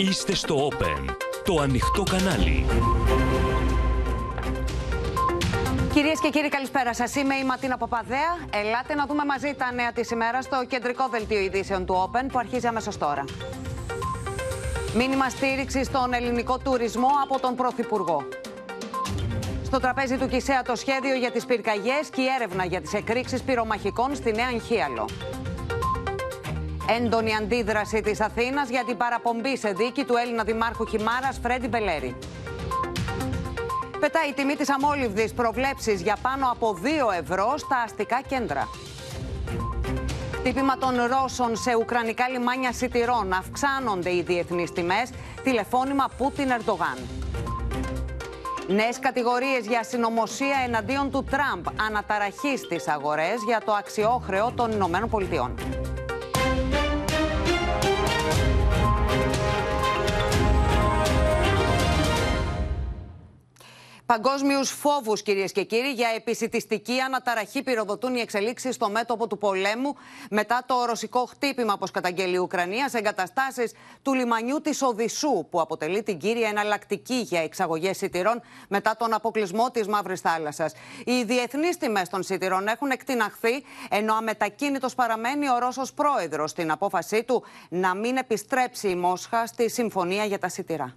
Είστε στο Open, το ανοιχτό κανάλι. Κυρίες και κύριοι, καλησπέρα σας. Είμαι η Ματίνα Παπαδέα. Ελάτε να δούμε μαζί τα νέα της ημέρας στο κεντρικό δελτίο ειδήσεων του Open που αρχίζει αμέσως τώρα. Μήνυμα στήριξης στον ελληνικό τουρισμό από τον Πρωθυπουργό. Στο τραπέζι του Κισέα το σχέδιο για τις πυρκαγιές και η έρευνα για τις εκρήξεις πυρομαχικών στη Νέα Νχίαλο. Έντονη αντίδραση της Αθήνας για την παραπομπή σε δίκη του Έλληνα Δημάρχου Χιμάρας Φρέντι Μπελέρη. Πετάει η τιμή της αμόλυβδης προβλέψεις για πάνω από 2 ευρώ στα αστικά κέντρα. Χτύπημα των Ρώσων σε ουκρανικά λιμάνια σιτηρών. Αυξάνονται οι διεθνείς τιμές. Τηλεφώνημα Πούτιν-Ερντογάν. Νέες κατηγορίες για συνωμοσία εναντίον του Τραμπ. Αναταραχή στις αγορές για το αξιόχρεο των Ηνωμένων Πολιτειών. Παγκόσμιους φόβους, κυρίες και κύριοι, για επισητιστική αναταραχή πυροδοτούν οι εξελίξεις στο μέτωπο του πολέμου μετά το ρωσικό χτύπημα, όπως καταγγέλει η Ουκρανία, σε εγκαταστάσεις του λιμανιού της Οδυσσού, που αποτελεί την κύρια εναλλακτική για εξαγωγές σιτηρών μετά τον αποκλεισμό της Μαύρης Θάλασσας. Οι διεθνείς τιμές των σιτηρών έχουν εκτιναχθεί, ενώ αμετακίνητος παραμένει ο Ρώσος πρόεδρος στην απόφασή του να μην επιστρέψει η Μόσχα στη συμφωνία για τα σιτηρά.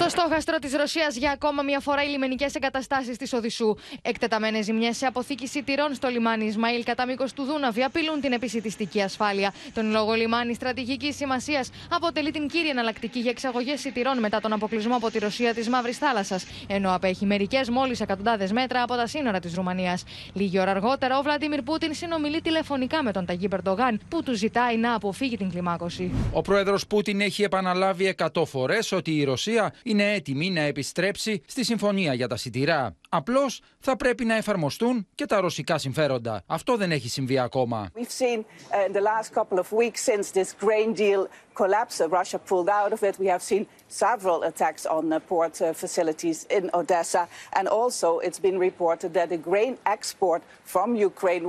Στο στόχαστρο της Ρωσίας για ακόμα μια φορά οι λιμενικές εγκαταστάσεις της Οδυσσού. Εκτεταμένες ζημιές σε αποθήκη σιτηρών στο λιμάνι Ισμαήλ κατά μήκος του Δούναβη απειλούν την επισητιστική ασφάλεια. Τον λόγο λιμάνι στρατηγική σημασίας αποτελεί την κύρια εναλλακτική για εξαγωγές σιτηρών μετά τον αποκλεισμό από τη Ρωσία της Μαύρης Θάλασσας, ενώ απέχει μερικές μόλις εκατοντάδες μέτρα από τα σύνορα της Ρουμανίας. Λίγη ώρα αργότερα, ο Βλαντίμιρ Πούτιν συνομιλεί τηλεφωνικά με τον Ταγί Περντογάν, που του ζητάει να αποφύγει την κλιμάκωση. Ο πρόεδρος Πούτιν έχει επαναλάβει 100 φορές ότι η Ρωσία είναι έτοιμη να επιστρέψει στη συμφωνία για τα σιτηρά. Απλώ θα πρέπει να εφαρμοστούν και τα ρωσικά συμφέροντα. Αυτό δεν έχει συμβεί ακόμα. We've seen uh, in the last couple of weeks since this grain deal collapsed, uh, Russia pulled out of it. We have seen several attacks on uh, port uh, facilities in Odessa. And also, it's been reported that the grain export from Ukraine,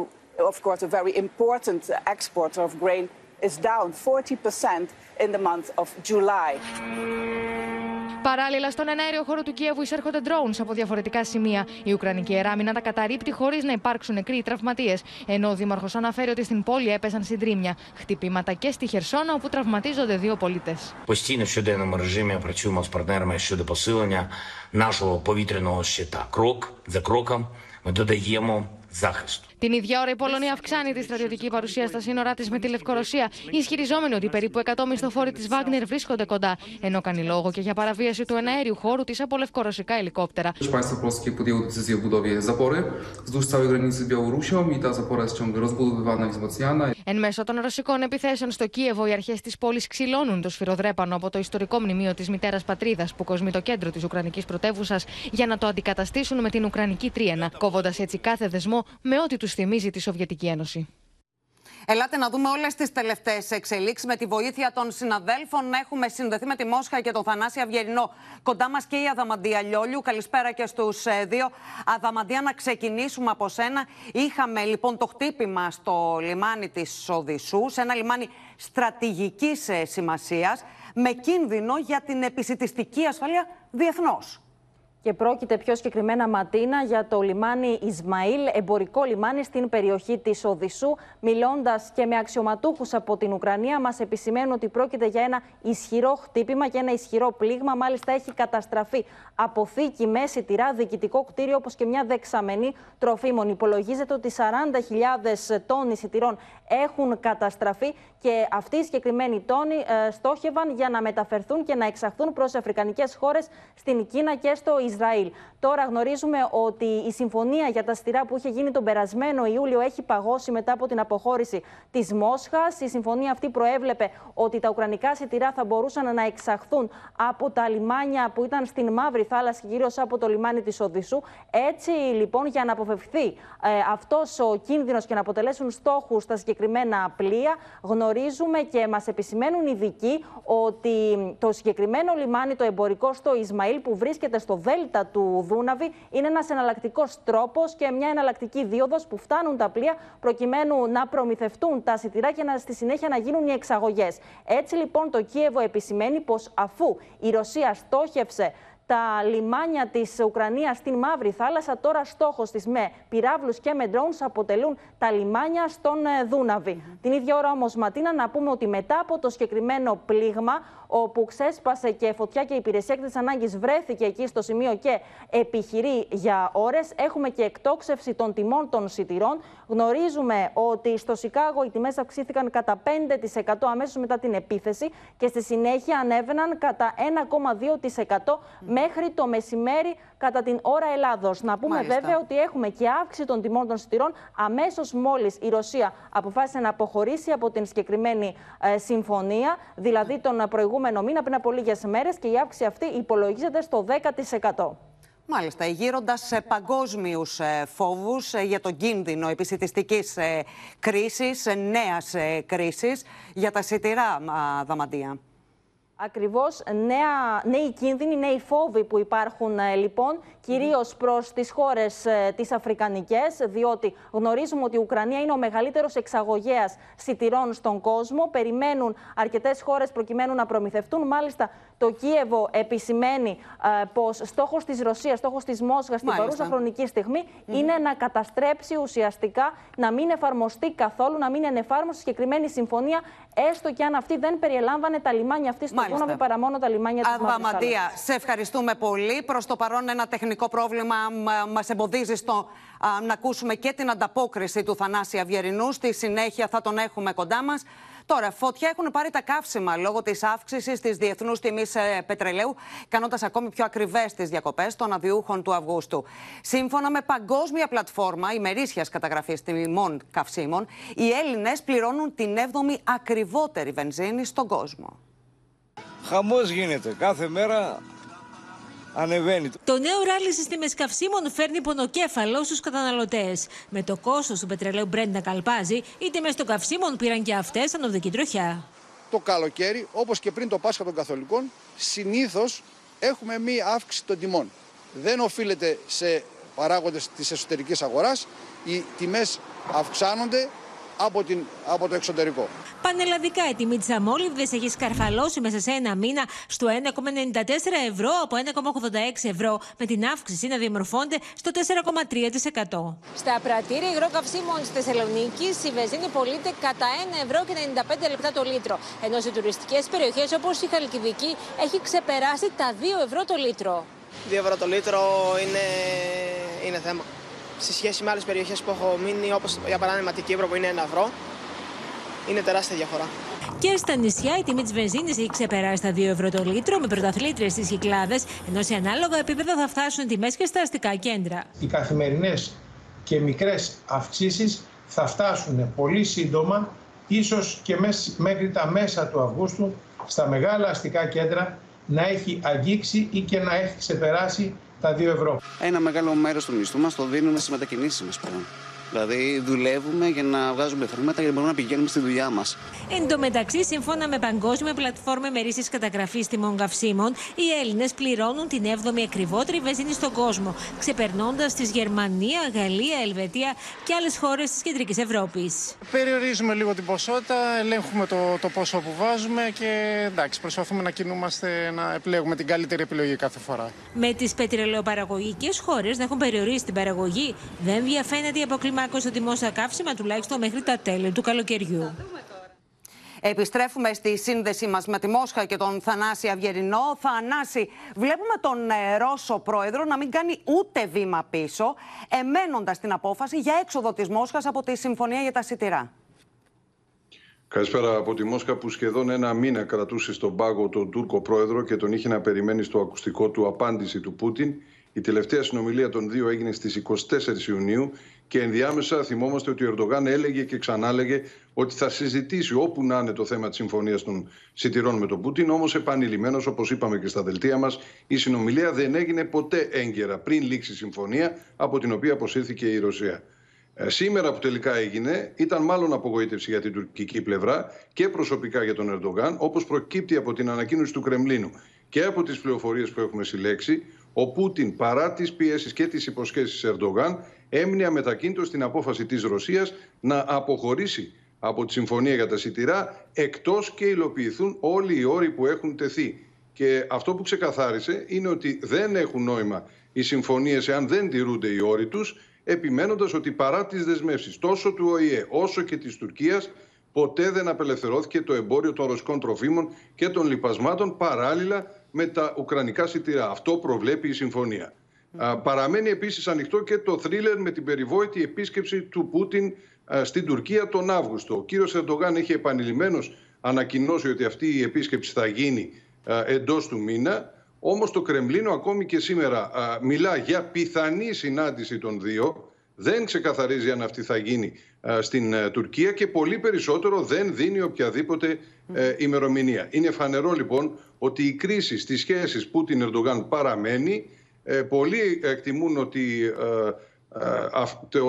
of course, a very important exporter of grain, is down 40% in the month of July. Παράλληλα, στον εναέριο χώρο του Κιέβου εισέρχονται drones από διαφορετικά σημεία. Η Ουκρανική εράμινα τα καταρρύπτει χωρί να υπάρξουν νεκροί ή τραυματίε. Ενώ ο Δήμαρχο αναφέρει ότι στην πόλη έπεσαν συντρίμια. Χτυπήματα και στη Χερσόνα, όπου τραυματίζονται δύο πολίτε. Постійно в щоденному режимі працюємо з партнерами щодо посилення нашого повітряного щита. Крок за кроком ми додаємо захисту. την ίδια ώρα η Πολωνία αυξάνει τη στρατιωτική παρουσία στα σύνορά της με τη Λευκορωσία, ισχυριζόμενη ότι περίπου 100 μισθοφόροι της Βάγνερ βρίσκονται κοντά, ενώ κάνει λόγο και για παραβίαση του εναέριου χώρου της από λευκορωσικά ελικόπτερα. Państwo polskie podjęło decyzję o budowie zapory wzdłuż całej granicy z Białorusią i ta zapora jest ciągle rozbudowywana i wzmacniana. Εν μέσω των ρωσικών επιθέσεων στο Κίεβο, οι αρχές της πόλης ξυλώνουν το σφυροδρέπανο από το ιστορικό μνημείο της μητέρας πατρίδας που κοσμεί το κέντρο της Ουκρανικής πρωτεύουσας για να το αντικαταστήσουν με την Ουκρανική τρίαινα, κόβοντας έτσι κάθε δεσμό με ό,τι τους θυμίζει τη Σοβιετική Ένωση. Ελάτε να δούμε όλες τις τελευταίες εξελίξεις. Με τη βοήθεια των συναδέλφων έχουμε συνδεθεί με τη Μόσχα και τον Θανάση Αυγερινό. Κοντά μας και η Αδαμαντία Λιόλιου. Καλησπέρα και στους δύο. Αδαμαντία, να ξεκινήσουμε από σένα. Είχαμε λοιπόν το χτύπημα στο λιμάνι της Οδυσσούς, σε ένα λιμάνι στρατηγικής σημασίας, με κίνδυνο για την επισητιστική ασφαλεία διεθνώς. Και πρόκειται πιο συγκεκριμένα, Ματίνα, για το λιμάνι Ισμαήλ, εμπορικό λιμάνι στην περιοχή της Οδυσσού. Μιλώντας και με αξιωματούχους από την Ουκρανία, μας επισημαίνουν ότι πρόκειται για ένα ισχυρό χτύπημα και ένα ισχυρό πλήγμα. Μάλιστα, έχει καταστραφεί αποθήκη με σιτηρά, διοικητικό κτίριο, όπως και μια δεξαμενή τροφίμων. Υπολογίζεται ότι 40.000 τόνοι σιτηρών έχουν καταστραφεί και αυτοί οι συγκεκριμένοι τόνοι ε, στόχευαν για να μεταφερθούν και να εξαχθούν προς αφρικανικές χώρες στην Κίνα και στο Ισραήλ. Τώρα γνωρίζουμε ότι η συμφωνία για τα στηρά που είχε γίνει τον περασμένο Ιούλιο έχει παγώσει μετά από την αποχώρηση της Μόσχας. Η συμφωνία αυτή προέβλεπε ότι τα ουκρανικά σιτηρά θα μπορούσαν να εξαχθούν από τα λιμάνια που ήταν στην Μαύρη Θάλασσα, κυρίω από το λιμάνι της Οδυσσού. Έτσι λοιπόν, για να αποφευχθεί ε, αυτός ο κίνδυνος και να αποτελέσουν στόχους στα συγκεκριμένα πλοία, γνωρίζουμε και μας επισημαίνουν οι ειδικοί ότι το συγκεκριμένο λιμάνι, το εμπορικό στο Ισμαήλ, που βρίσκεται στο Δέλτα δέλτα του Δούναβη είναι ένας εναλλακτικός τρόπος και μια εναλλακτική δίωδος που φτάνουν τα πλοία προκειμένου να προμηθευτούν τα σιτηρά και να, στη συνέχεια να γίνουν οι εξαγωγές. Έτσι λοιπόν το Κίεβο επισημαίνει πως αφού η Ρωσία στόχευσε τα λιμάνια της Ουκρανίας στην Μαύρη Θάλασσα. Τώρα στόχος της με πυράβλους και με drones αποτελούν τα λιμάνια στον ε, Δούναβη. Την ίδια ώρα όμως, Ματίνα, να πούμε ότι μετά από το συγκεκριμένο πλήγμα, όπου ξέσπασε και φωτιά και η υπηρεσία έκτακτη ανάγκης βρέθηκε εκεί στο σημείο και επιχειρεί για ώρες. Έχουμε και εκτόξευση των τιμών των σιτηρών. Γνωρίζουμε ότι στο Σικάγο οι τιμές αυξήθηκαν κατά 5% αμέσως μετά την επίθεση και στη συνέχεια ανέβαιναν κατά 1,2% μέχρι το μεσημέρι κατά την ώρα Ελλάδος. Να πούμε Μάλιστα. βέβαια ότι έχουμε και αύξηση των τιμών των σιτηρών αμέσως μόλις η Ρωσία αποφάσισε να αποχωρήσει από την συγκεκριμένη ε, συμφωνία, δηλαδή τον προηγούμενο μήνα πριν από λίγες μέρες και η αύξηση αυτή υπολογίζεται στο 10%. Μάλιστα, γύροντας σε παγκόσμιους φόβους για τον κίνδυνο επισητιστικής κρίσης, νέας κρίσης για τα σιτηρά, α, Δαμαντία. Ακριβώς νέοι κίνδυνοι, νέοι φόβοι που υπάρχουν ε, λοιπόν, κυρίως προς τις χώρες ε, τις Αφρικανικές, διότι γνωρίζουμε ότι η Ουκρανία είναι ο μεγαλύτερος εξαγωγέας σιτηρών στον κόσμο. Περιμένουν αρκετές χώρες προκειμένου να προμηθευτούν. Μάλιστα, το Κίεβο επισημαίνει ε, πως στόχος της Ρωσίας, στόχος της Μόσχας στην Μάλιστα. παρούσα χρονική στιγμή είναι να καταστρέψει ουσιαστικά, να μην εφαρμοστεί καθόλου, να μην είναι εφάρμοστη συγκεκριμένη συμφωνία, έστω και αν αυτή δεν περιελάμβανε τα λιμάνια αυτή στο Μάλιστα. Δούναβι παρά μόνο τα λιμάνια της Μαύρης Αδαμαντία, Θάλασσας. σε ευχαριστούμε πολύ. Προς το παρόν, ένα τεχνικό πρόβλημα μας εμποδίζει στο α, να ακούσουμε και την ανταπόκριση του Θανάση Αυγερινού. Στη συνέχεια θα τον έχουμε κοντά μας. Τώρα, φωτιά έχουν πάρει τα καύσιμα λόγω της αύξησης της διεθνούς τιμής πετρελαίου, κάνοντας ακόμη πιο ακριβές τις διακοπές των αδιούχων του Αυγούστου. Σύμφωνα με παγκόσμια πλατφόρμα ημερήσιας καταγραφής τιμών καυσίμων, οι Έλληνες πληρώνουν την 7η ακριβότερη βενζίνη στον κόσμο. Χαμός γίνεται. Κάθε μέρα ανεβαίνει. Το νέο ράλι στι τιμέ καυσίμων φέρνει πονοκέφαλο στους καταναλωτές. Με το κόστος του πετρελαίου Brent να καλπάζει, οι τιμέ των καυσίμων πήραν και αυτές ανωδική τροχιά. το καλοκαίρι, όπως και πριν το Πάσχα των Καθολικών, συνήθως έχουμε μία αύξηση των τιμών. Δεν οφείλεται σε παράγοντες της εσωτερικής αγοράς. Οι τιμές αυξάνονται από, την, από το εξωτερικό. Πανελλαδικά η τιμή της αμόλυβδη έχει σκαρφαλώσει μέσα σε ένα μήνα στο 1,94 ευρώ από 1,86 ευρώ, με την αύξηση να διαμορφώνεται στο 4,3%. Στα πρατήρια υγρό καυσίμων της Θεσσαλονίκης η βενζίνη πωλείται κατά 1 ευρώ και 95 λεπτά το λίτρο, ενώ σε τουριστικές περιοχές όπως η Χαλκιδική έχει ξεπεράσει τα 2 ευρώ το λίτρο. 2 ευρώ το λίτρο είναι, είναι θέμα. Σε σχέση με άλλες περιοχές που έχω μείνει, όπως για παράδειγμα την Κύπρο που είναι 1 ευρώ, είναι τεράστια διαφορά. Και στα νησιά η τιμή της βενζίνης έχει ξεπεράσει τα 2 ευρώ το λίτρο, με πρωταθλήτριες στι Κυκλάδε, ενώ σε ανάλογα επίπεδα θα φτάσουν τιμές και στα αστικά κέντρα. οι καθημερινές και μικρές αυξήσεις θα φτάσουν πολύ σύντομα, ίσως και μες- μέχρι τα μέσα του Αυγούστου, στα μεγάλα αστικά κέντρα να έχει αγγίξει ή και να έχει ξεπεράσει τα 2 ευρώ. Ένα μεγάλο μέρος του μισθού μας το δίνουμε στι μετακινήσεις μας πλέον. Δηλαδή, δουλεύουμε για να βγάζουμε χρήματα για να μπορούμε να πηγαίνουμε στη δουλειά μας. Εν τω μεταξύ, σύμφωνα με παγκόσμια πλατφόρμα ημερήσια καταγραφής τιμών καυσίμων, οι Έλληνες πληρώνουν την 7η ακριβότερη βενζίνη στον κόσμο, ξεπερνώντας τη Γερμανία, Γαλλία, Ελβετία και άλλες χώρες της κεντρικής Ευρώπης. Περιορίζουμε λίγο την ποσότητα, ελέγχουμε το, το ποσό που βάζουμε και εντάξει, προσπαθούμε να κινούμαστε, να επιλέγουμε την καλύτερη επιλογή κάθε φορά. Με τις πετρελαιοπαραγωγικές χώρες να έχουν περιορίσει την παραγωγή, δεν διαφαίνεται η αποκλιμάκωση των τιμών στα καύσιμα τουλάχιστον μέχρι τα τέλη του καλοκαιριού. Επιστρέφουμε στη σύνδεσή μας με τη Μόσχα και τον Θανάση Αυγερινό. Θανάση, βλέπουμε τον ε, Ρώσο πρόεδρο να μην κάνει ούτε βήμα πίσω, εμένοντας την απόφαση για έξοδο της Μόσχας από τη Συμφωνία για τα Σιτηρά. Καλησπέρα από τη Μόσχα που σχεδόν ένα μήνα κρατούσε στον πάγο τον Τούρκο πρόεδρο και τον είχε να περιμένει στο ακουστικό του απάντηση του Πούτιν. Η τελευταία συνομιλία των δύο έγινε στις 24 Ιουνίου και ενδιάμεσα θυμόμαστε ότι ο Ερντογάν έλεγε και ξανάλεγε ότι θα συζητήσει όπου να είναι το θέμα της συμφωνίας των σιτηρών με τον Πούτιν. Όμως επανειλημμένος, όπως είπαμε και στα δελτία μας, η συνομιλία δεν έγινε ποτέ έγκαιρα πριν λήξει η συμφωνία από την οποία αποσύρθηκε η Ρωσία. Ε, Σήμερα που τελικά έγινε, ήταν μάλλον απογοήτευση για την τουρκική πλευρά και προσωπικά για τον Ερντογάν, όπως προκύπτει από την ανακοίνωση του Κρεμλίνου και από τις πληροφορίες που έχουμε συλλέξει, Ο Πούτιν, παρά τις πιέσεις και τις υποσχέσεις Ερντογάν, έμεινε αμετακίνητο στην απόφαση της Ρωσίας να αποχωρήσει από τη συμφωνία για τα σιτηρά, εκτός και υλοποιηθούν όλοι οι όροι που έχουν τεθεί. Και αυτό που ξεκαθάρισε είναι ότι δεν έχουν νόημα οι συμφωνίες εάν δεν τηρούνται οι όροι τους, επιμένοντας ότι παρά τις δεσμεύσεις τόσο του ΟΗΕ όσο και της Τουρκίας, ποτέ δεν απελευθερώθηκε το εμπόριο των ρωσικών τροφίμων και των λοιπασμάτων παράλληλα με τα ουκρανικά σιτηρά. Αυτό προβλέπει η συμφωνία. Α, παραμένει επίσης ανοιχτό και το θρίλερ με την περιβόητη επίσκεψη του Πούτιν α, στην Τουρκία τον Αύγουστο. Ο κύριος Ερντογάν έχει επανειλημμένως ανακοινώσει ότι αυτή η επίσκεψη θα γίνει α, εντός του μήνα. Όμως το Κρεμλίνο ακόμη και σήμερα μιλά για πιθανή συνάντηση των δύο. Δεν ξεκαθαρίζει αν αυτή θα γίνει στην ε, Τουρκία και πολύ περισσότερο δεν δίνει οποιαδήποτε ε, ημερομηνία. Είναι φανερό λοιπόν ότι η κρίση στις σχέσεις Πούτιν-Ερντογάν παραμένει. Ε, πολλοί εκτιμούν ότι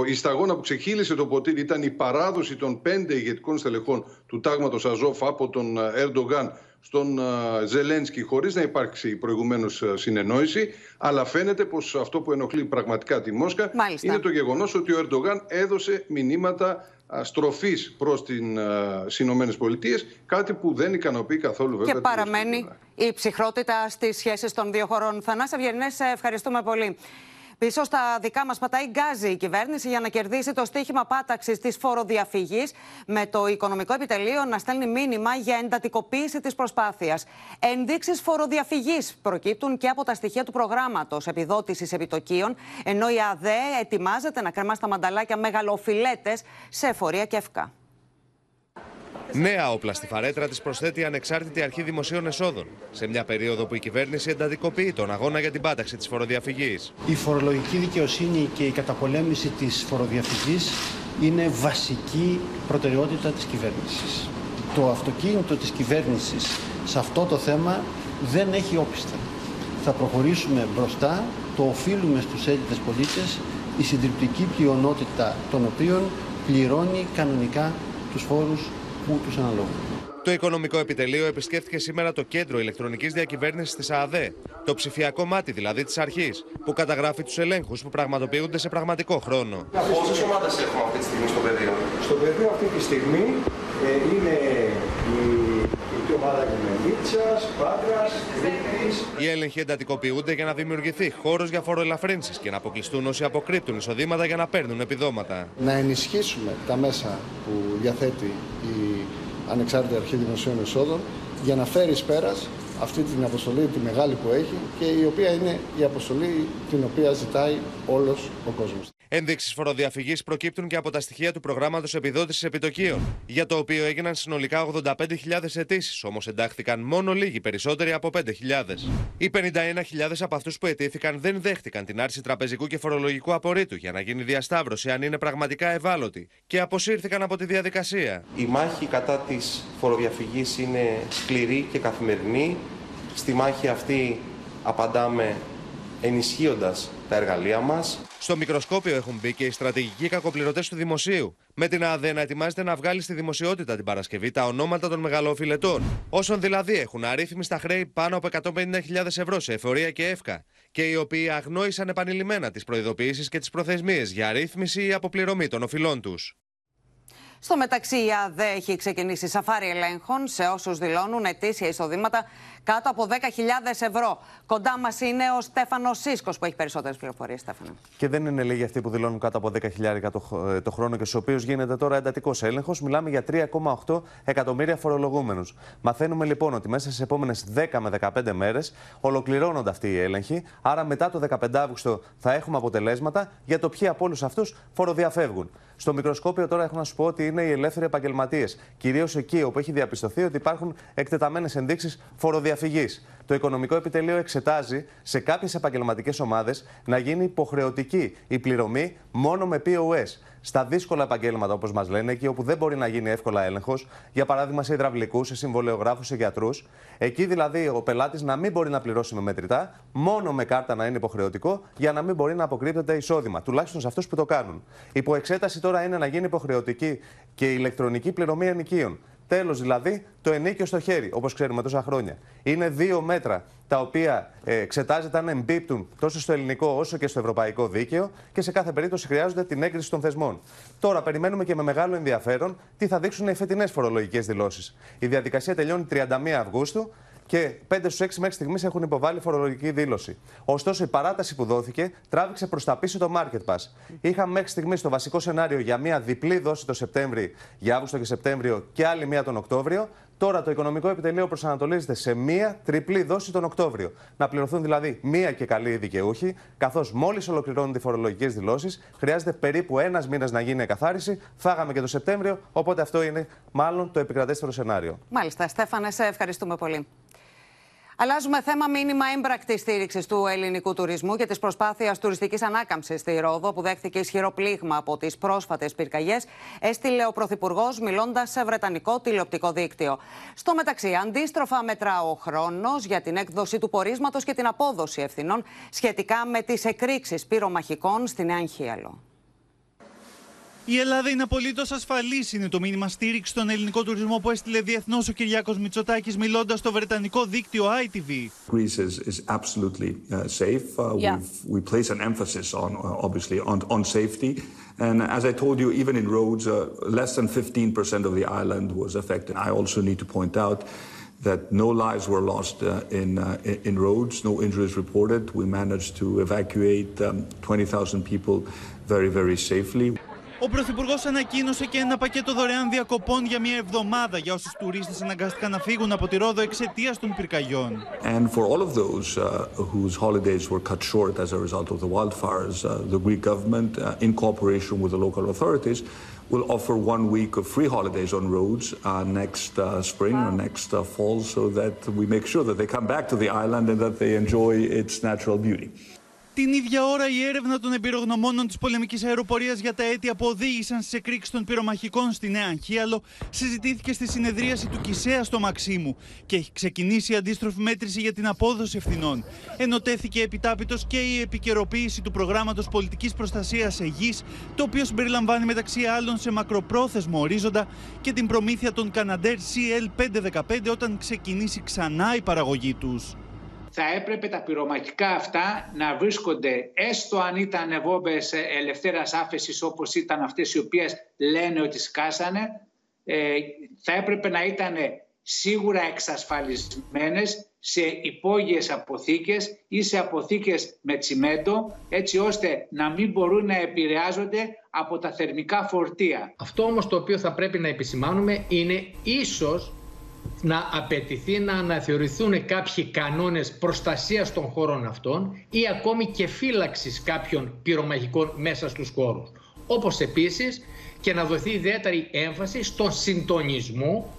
η σταγόνα που ξεχύλισε το ποτήρι ήταν η παράδοση των πέντε ηγετικών στελεχών του τάγματος Αζόφ από τον Ερντογάν στον Ζελένσκι χωρίς να υπάρξει προηγουμένως συνεννόηση αλλά φαίνεται πως αυτό που ενοχλεί πραγματικά τη Μόσχα Μάλιστα. είναι το γεγονός ότι ο Ερντογάν έδωσε μηνύματα στροφής προς τις Ηνωμένες Πολιτείες κάτι που δεν ικανοποιεί καθόλου βέβαια Και παραμένει η ψυχρότητα στις σχέσεις των δύο χωρών. Θανάση Αυγερνές, ευχαριστούμε πολύ. Πίσω στα δικά μας πατάει γκάζι η κυβέρνηση για να κερδίσει το στίχημα πάταξης της φοροδιαφυγής, με το Οικονομικό Επιτελείο να στέλνει μήνυμα για εντατικοποίηση της προσπάθειας. Ενδείξεις φοροδιαφυγής προκύπτουν και από τα στοιχεία του προγράμματος επιδότησης επιτοκίων, ενώ η ΑΔΕ ετοιμάζεται να κρεμά στα μανταλάκια μεγαλοφιλέτες σε εφορία και ευκά. Νέα όπλα στη φαρέτρα της προσθέτει η Ανεξάρτητη Αρχή Δημοσίων Εσόδων, σε μια περίοδο που η κυβέρνηση εντατικοποιεί τον αγώνα για την πάταξη της φοροδιαφυγής. Η φορολογική δικαιοσύνη και η καταπολέμηση της φοροδιαφυγής είναι βασική προτεραιότητα της κυβέρνησης. Το αυτοκίνητο της κυβέρνησης σε αυτό το θέμα δεν έχει όπιστα. Θα προχωρήσουμε μπροστά, το οφείλουμε στους Έλληνες πολίτες, η συντριπτική πλειονότητα των οποίων πληρώνει κανονικά τους φόρους που τους αναλογούν. Το Οικονομικό Επιτελείο επισκέφθηκε σήμερα το κέντρο ηλεκτρονικής διακυβέρνησης της ΑΑΔΕ, το ψηφιακό μάτι δηλαδή της αρχής, που καταγράφει τους ελέγχους που πραγματοποιούνται σε πραγματικό χρόνο. Πόσες ομάδες έχουμε αυτή τη στιγμή στο πεδίο, Στο πεδίο αυτή τη στιγμή ε, είναι η, η ομάδα Γεμενίτσα, Πάτρα, Κρήτης. Οι έλεγχοι εντατικοποιούνται για να δημιουργηθεί χώρος για φοροελαφρύνσεις και να αποκλειστούν όσοι αποκρύπτουν εισοδήματα για να παίρνουν επιδόματα. Να ενισχύσουμε τα μέσα που διαθέτει η Ανεξάρτητη Αρχή Δημοσίων Εσόδων για να φέρει πέρας αυτή την αποστολή, τη μεγάλη που έχει και η οποία είναι η αποστολή την οποία ζητάει όλος ο κόσμος. Ενδείξεις φοροδιαφυγής προκύπτουν και από τα στοιχεία του προγράμματος επιδότησης επιτοκίων, για το οποίο έγιναν συνολικά 85.000 αιτήσεις, όμως εντάχθηκαν μόνο λίγοι περισσότεροι από 5.000. Οι 51.000 από αυτούς που αιτήθηκαν δεν δέχτηκαν την άρση τραπεζικού και φορολογικού απορρίτου για να γίνει διασταύρωση αν είναι πραγματικά ευάλωτοι και αποσύρθηκαν από τη διαδικασία. Η μάχη κατά της φοροδιαφυγής είναι σκληρή και καθημερινή. Στη μάχη αυτή απαντάμε ενισχύοντας τα εργαλεία μας. Στο μικροσκόπιο έχουν μπει και οι στρατηγικοί κακοπληρωτές του δημοσίου. Με την ΑΔΕ να ετοιμάζεται να βγάλει στη δημοσιότητα την Παρασκευή τα ονόματα των μεγαλοφιλετών. Όσων δηλαδή έχουν αρρύθμιστα χρέη πάνω από 150.000 ευρώ σε εφορία και εύκα. Και οι οποίοι αγνόησαν επανειλημμένα τις προειδοποιήσεις και τις προθεσμίες για αρρύθμιση ή αποπληρωμή των οφειλών τους. Στο μεταξύ, η ΑΔΕ έχει ξεκινήσει σαφάρι ελέγχων σε όσους δηλώνουν ετήσια εισοδήματα κάτω από 10.000 ευρώ. Κοντά μας είναι ο Στέφανος Σίσκο που έχει περισσότερες πληροφορίες. Στέφανο. Και δεν είναι λίγοι αυτοί που δηλώνουν κάτω από 10.000 το, ε, το χρόνο και στους οποίους γίνεται τώρα εντατικός έλεγχος. Μιλάμε για 3,8 εκατομμύρια φορολογούμενους. Μαθαίνουμε λοιπόν ότι μέσα στις επόμενες 10 με 15 μέρες ολοκληρώνονται αυτοί οι έλεγχοι. Άρα μετά το 15 Αύγουστο θα έχουμε αποτελέσματα για το ποιοι από όλους αυτούς φοροδιαφεύγουν. Στο μικροσκόπιο τώρα έχω να σου πω ότι είναι οι ελεύθεροι επαγγελματίες. Κυρίως εκεί όπου έχει διαπιστωθεί ότι υπάρχουν εκτεταμένες ενδείξεις φοροδιαφυγής. Το Οικονομικό Επιτελείο εξετάζει σε κάποιες επαγγελματικές ομάδες να γίνει υποχρεωτική η πληρωμή μόνο με POS. Στα δύσκολα επαγγέλματα, όπως μας λένε, εκεί όπου δεν μπορεί να γίνει εύκολα έλεγχος, για παράδειγμα σε υδραυλικούς, σε συμβολεογράφου, σε γιατρούς, εκεί δηλαδή ο πελάτης να μην μπορεί να πληρώσει με μετρητά, μόνο με κάρτα να είναι υποχρεωτικό, για να μην μπορεί να αποκρύπτεται εισόδημα. Τουλάχιστον σε αυτούς που το κάνουν. Υπό εξέταση τώρα είναι να γίνει υποχρεωτική και η ηλεκτρονική πληρωμή ενοικίων. Τέλος δηλαδή το ενίκιο στο χέρι, όπως ξέρουμε τόσα χρόνια. Είναι δύο μέτρα τα οποία ε, εξετάζεται αν εμπίπτουν τόσο στο ελληνικό όσο και στο ευρωπαϊκό δίκαιο και σε κάθε περίπτωση χρειάζονται την έγκριση των θεσμών. Τώρα περιμένουμε και με μεγάλο ενδιαφέρον τι θα δείξουν οι φετινές φορολογικές δηλώσεις. Η διαδικασία τελειώνει 31 Αυγούστου και 5 στους 6 μέχρι στιγμής έχουν υποβάλει φορολογική δήλωση. Ωστόσο, η παράταση που δόθηκε τράβηξε προς τα πίσω το Market Pass. Είχαμε μέχρι στιγμής το βασικό σενάριο για μία διπλή δόση το Σεπτέμβριο, για Αύγουστο και Σεπτέμβριο και άλλη μία τον Οκτώβριο. Τώρα το Οικονομικό Επιτελείο προσανατολίζεται σε μία τριπλή δόση τον Οκτώβριο. Να πληρωθούν δηλαδή μία και καλή δικαιούχοι, καθώς μόλις ολοκληρώνουν οι φορολογικές δηλώσεις, χρειάζεται περίπου ένας μήνας να γίνει εκαθάριση. Φάγαμε και το Σεπτέμβριο, οπότε αυτό είναι μάλλον το επικρατέστερο σενάριο. Μάλιστα, Στέφανε, σε ευχαριστούμε πολύ. Αλλάζουμε θέμα μήνυμα έμπρακτη στήριξης του ελληνικού τουρισμού και της προσπάθειας τουριστικής ανάκαμψης στη Ρόδο, που δέχθηκε ισχυρό πλήγμα από τις πρόσφατες πυρκαγιές, έστειλε ο Πρωθυπουργός μιλώντας σε βρετανικό τηλεοπτικό δίκτυο. Στο μεταξύ, αντίστροφα μετρά ο χρόνος για την έκδοση του πορίσματος και την απόδοση ευθυνών σχετικά με τις εκρήξεις πυρομαχικών στην Νέα η Ελλάδα είναι απολύτω ασφαλή, είναι το μήνυμα στήριξη στον ελληνικό τουρισμό που έστειλε διεθνώ ο Κυριάκο Μητσοτάκη μιλώντα στο βρετανικό δίκτυο ITV. Greece is, is absolutely uh, safe. Uh, yeah. we place an emphasis on, uh, obviously, on, on safety. And as I told you, even in Rhodes, uh, less than 15% of the island was affected. I also need to point out that no lives were lost uh, in, uh, in Rhodes, no injuries reported. We managed to evacuate um, 20,000 people very, very safely. Ο Πρωθυπουργό ανακοίνωσε και ένα πακέτο δωρεάν διακοπών για μια εβδομάδα για όσου τουρίστε αναγκάστηκαν να φύγουν από τη Ρόδο εξαιτία των πυρκαγιών. And for all of those uh, whose holidays were cut short as a result of the wildfires, uh, the Greek government, uh, in cooperation with the local authorities, will offer one week of free holidays on roads uh, next uh, spring wow. or next uh, fall so that we make sure that they come back to the island and that they enjoy its natural beauty. Την ίδια ώρα, η έρευνα των εμπειρογνωμόνων της πολεμικής αεροπορίας για τα αίτια που οδήγησαν στι εκρήξει των πυρομαχικών στη Νέα Αγχίαλο συζητήθηκε στη συνεδρίαση του Κισέα στο Μαξίμου και έχει ξεκινήσει η αντίστροφη μέτρηση για την απόδοση ευθυνών. Ενωτέθηκε επιτάπητος και η επικαιροποίηση του προγράμματος πολιτικής προστασίας Αιγής, το οποίο συμπεριλαμβάνει μεταξύ άλλων σε μακροπρόθεσμο ορίζοντα και την προμήθεια των Καναντέρ CL515 όταν ξεκινήσει ξανά η παραγωγή τους θα έπρεπε τα πυρομαχικά αυτά να βρίσκονται έστω αν ήταν βόμβες ελευθέρας άφεσης όπως ήταν αυτές οι οποίες λένε ότι σκάσανε ε, θα έπρεπε να ήταν σίγουρα εξασφαλισμένες σε υπόγειες αποθήκες ή σε αποθήκες με τσιμέντο έτσι ώστε να μην μπορούν να επηρεάζονται από τα θερμικά φορτία. Αυτό όμως το οποίο θα πρέπει να επισημάνουμε είναι ίσως να απαιτηθεί να αναθεωρηθούν κάποιοι κανόνες προστασίας των χώρων αυτών ή ακόμη και φύλαξης κάποιων πυρομαχικών μέσα στους χώρους. Όπως επίσης και να δοθεί ιδιαίτερη έμφαση στον συντονισμό,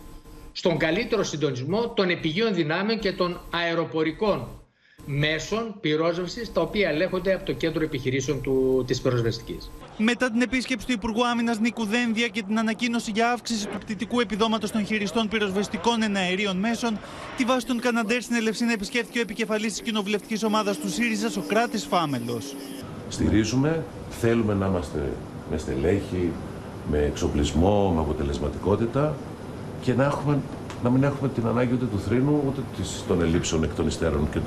στον καλύτερο συντονισμό των επιγείων δυνάμεων και των αεροπορικών μέσων πυρόσβεσης τα οποία ελέγχονται από το κέντρο επιχειρήσεων του, της πυροσβεστικής. Μετά την επίσκεψη του Υπουργού Άμυνας Νίκου Δένδια και την ανακοίνωση για αύξηση του πτυτικού επιδόματος των χειριστών πυροσβεστικών εναερίων μέσων, τη βάση των Καναντέρ στην Ελευσίνα επισκέφθηκε ο επικεφαλής της κοινοβουλευτικής ομάδας του ΣΥΡΙΖΑ, ο Κράτη Φάμελος. Στηρίζουμε, θέλουμε να είμαστε με στελέχη, με εξοπλισμό, με αποτελεσματικότητα και να έχουμε να μην έχουμε την ανάγκη ούτε του θρήνου, ούτε των ελλείψεων εκ των υστέρων και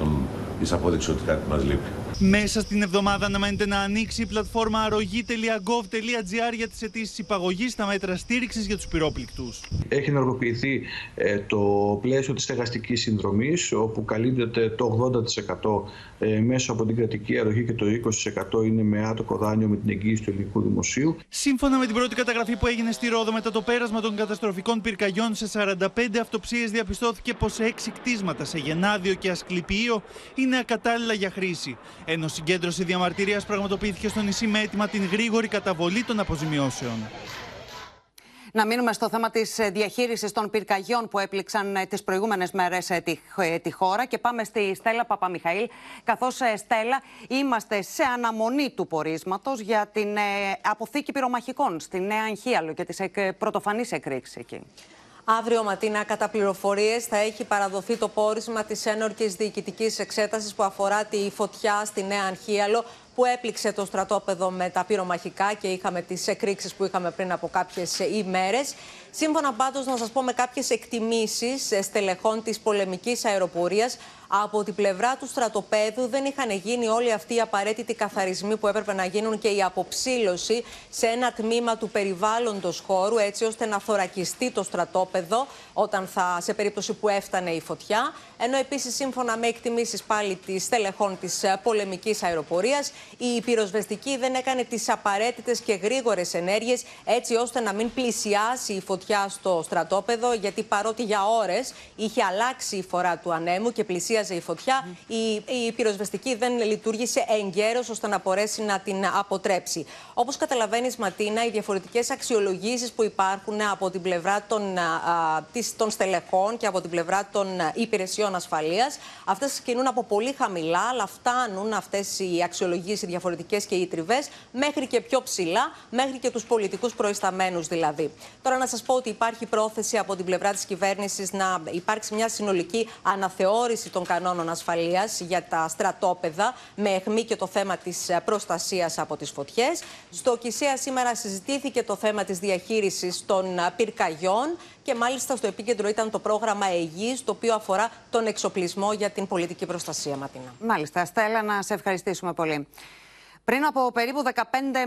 της απόδειξης ότι κάτι μας λείπει. Μέσα στην εβδομάδα αναμένεται να ανοίξει η πλατφόρμα αρρωγή.gov.gr για τις αιτήσεις υπαγωγής στα μέτρα στήριξης για τους πυρόπληκτου. Έχει ενεργοποιηθεί ε, το πλαίσιο της στεγαστικής συνδρομής, όπου καλύπτεται το 80% ε, μέσω από την κρατική αρρωγή και το 20% είναι με άτοκο δάνειο με την εγγύηση του ελληνικού δημοσίου. Σύμφωνα με την πρώτη καταγραφή που έγινε στη Ρόδο μετά το πέρασμα των καταστροφικών πυρκαγιών σε 45 αυτοψίες, διαπιστώθηκε πως 6 κτίσματα σε Γενάδιο και Ασκληπιείο είναι ακατάλληλα για χρήση. Ενώ συγκέντρωση διαμαρτυρίας πραγματοποιήθηκε στο νησί με έτοιμα την γρήγορη καταβολή των αποζημιώσεων. Να μείνουμε στο θέμα της ε, διαχείρισης των πυρκαγιών που έπληξαν ε, τις προηγούμενες μέρες ε, τη, τη χώρα και πάμε στη Στέλλα Παπαμιχαήλ. Καθώς, Στέλλα, είμαστε σε αναμονή του πορίσματος για την αποθήκη πυρομαχικών στη Νέα Αγχίαλο και τις πρωτοφανείς εκρήξεις εκεί. Αύριο, Ματίνα, κατά πληροφορίες, θα έχει παραδοθεί το πόρισμα της ένορκης διοικητικής εξέτασης που αφορά τη φωτιά στη Νέα Αγχίαλο που έπληξε το στρατόπεδο με τα πυρομαχικά και είχαμε τις εκρήξεις που είχαμε πριν από κάποιες ημέρες. Σύμφωνα πάντως, να σας πω με κάποιες εκτιμήσεις στελεχών της πολεμικής αεροπορίας, από την πλευρά του στρατοπέδου δεν είχαν γίνει όλοι αυτοί οι απαραίτητοι καθαρισμοί που έπρεπε να γίνουν και η αποψήλωση σε ένα τμήμα του περιβάλλοντος χώρου έτσι ώστε να θωρακιστεί το στρατόπεδο όταν θα, σε περίπτωση που έφτανε η φωτιά. Ενώ επίσης σύμφωνα με εκτιμήσεις πάλι της στελεχών της ε, πολεμικής αεροπορίας η πυροσβεστική δεν έκανε τις απαραίτητες και γρήγορες ενέργειες έτσι ώστε να μην πλησιάσει η φωτιά στο στρατόπεδο γιατί παρότι για ώρες είχε αλλάξει η φορά του ανέμου και πλησιάσει η φωτιά, η, η πυροσβεστική δεν λειτουργήσε εγκαίρως ώστε να μπορέσει να την αποτρέψει. Όπως καταλαβαίνεις, Ματίνα, οι διαφορετικές αξιολογήσεις που υπάρχουν από την πλευρά των, α, των στελεχών και από την πλευρά των υπηρεσιών ασφαλείας, αυτές κινούν από πολύ χαμηλά, αλλά φτάνουν αυτές οι αξιολογήσεις διαφορετικές και οι τριβέ μέχρι και πιο ψηλά, μέχρι και τους πολιτικούς προϊσταμένους δηλαδή. Τώρα να σας πω ότι υπάρχει πρόθεση από την πλευρά της κυβέρνησης να υπάρξει μια συνολική αναθεώρηση των κανόνων ασφαλείας για τα στρατόπεδα, με αιχμή και το θέμα της προστασίας από τις φωτιές. Στο Κησία σήμερα συζητήθηκε το θέμα της διαχείρισης των πυρκαγιών και μάλιστα στο επίκεντρο ήταν το πρόγραμμα ΕΓΙ, το οποίο αφορά τον εξοπλισμό για την πολιτική προστασία, Ματίνα. Μάλιστα. Στέλλα, να σε ευχαριστήσουμε πολύ. Πριν από περίπου 15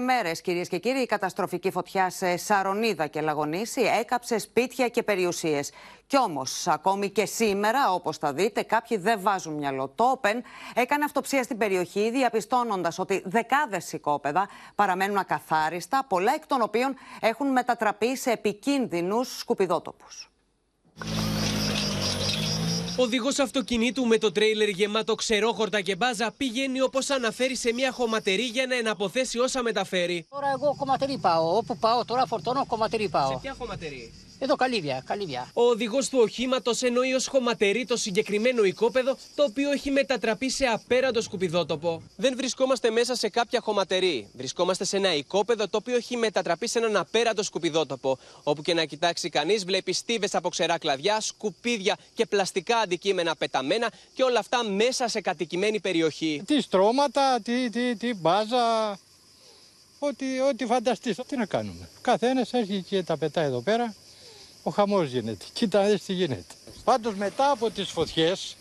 μέρες, κυρίες και κύριοι, η καταστροφική φωτιά σε Σαρονίδα και Λαγονίση έκαψε σπίτια και περιουσίες. Κι όμως, ακόμη και σήμερα, όπως θα δείτε, κάποιοι δεν βάζουν μυαλό. Το Όπεν έκανε αυτοψία στην περιοχή, διαπιστώνοντας ότι δεκάδες οικόπεδα παραμένουν ακαθάριστα, πολλά εκ των οποίων έχουν μετατραπεί σε επικίνδυνους σκουπιδότοπους. Οδηγός αυτοκινήτου με το τρέιλερ γεμάτο ξερόχορτα και μπάζα πηγαίνει όπως αναφέρει σε μια χωματερή για να εναποθέσει όσα μεταφέρει. Τώρα εγώ κομματερή πάω. Όπου πάω τώρα φορτώνω κομματερή πάω. Σε ποια χωματερή; Εδώ καλύβια, καλύβια. Ο οδηγός του οχήματος εννοεί ως χωματερή το συγκεκριμένο οικόπεδο, το οποίο έχει μετατραπεί σε απέραντο σκουπιδότοπο. Δεν βρισκόμαστε μέσα σε κάποια χωματερή. Βρισκόμαστε σε ένα οικόπεδο το οποίο έχει μετατραπεί σε έναν απέραντο σκουπιδότοπο. Όπου και να κοιτάξει κανείς, βλέπει στίβες από ξερά κλαδιά, σκουπίδια και πλαστικά αντικείμενα πεταμένα και όλα αυτά μέσα σε κατοικημένη περιοχή. Τι στρώματα, τι, τι, τι μπάζα, ό,τι, ό,τι φανταστείς. Τι να κάνουμε. Καθένας έρχεται και τα πετάει εδώ πέρα ο χαμός γίνεται. Κοίτα δεις τι γίνεται. Πάντως μετά από τις φωτιές,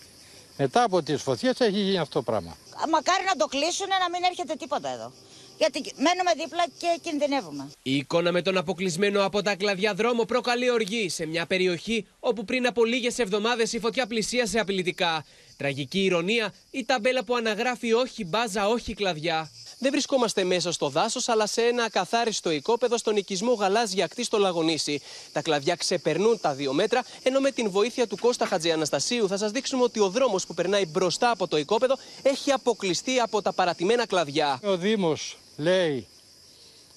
μετά από τις φωτιές έχει γίνει αυτό το πράγμα. Μακάρι να το κλείσουν να μην έρχεται τίποτα εδώ. Γιατί μένουμε δίπλα και κινδυνεύουμε. Η εικόνα με τον αποκλεισμένο από τα κλαδιά δρόμο προκαλεί οργή σε μια περιοχή όπου πριν από λίγες εβδομάδες η φωτιά πλησίασε απειλητικά. Τραγική ηρωνία, η ταμπέλα που αναγράφει όχι μπάζα, όχι κλαδιά. Δεν βρισκόμαστε μέσα στο δάσος, αλλά σε ένα ακαθάριστο οικόπεδο στον οικισμό Γαλάζια Ακτή στο Λαγονίσι. Τα κλαδιά ξεπερνούν τα δύο μέτρα, ενώ με την βοήθεια του Κώστα Χατζιαναστασίου θα σας δείξουμε ότι ο δρόμος που περνάει μπροστά από το οικόπεδο έχει αποκλειστεί από τα παρατημένα κλαδιά. Ο Δήμος λέει,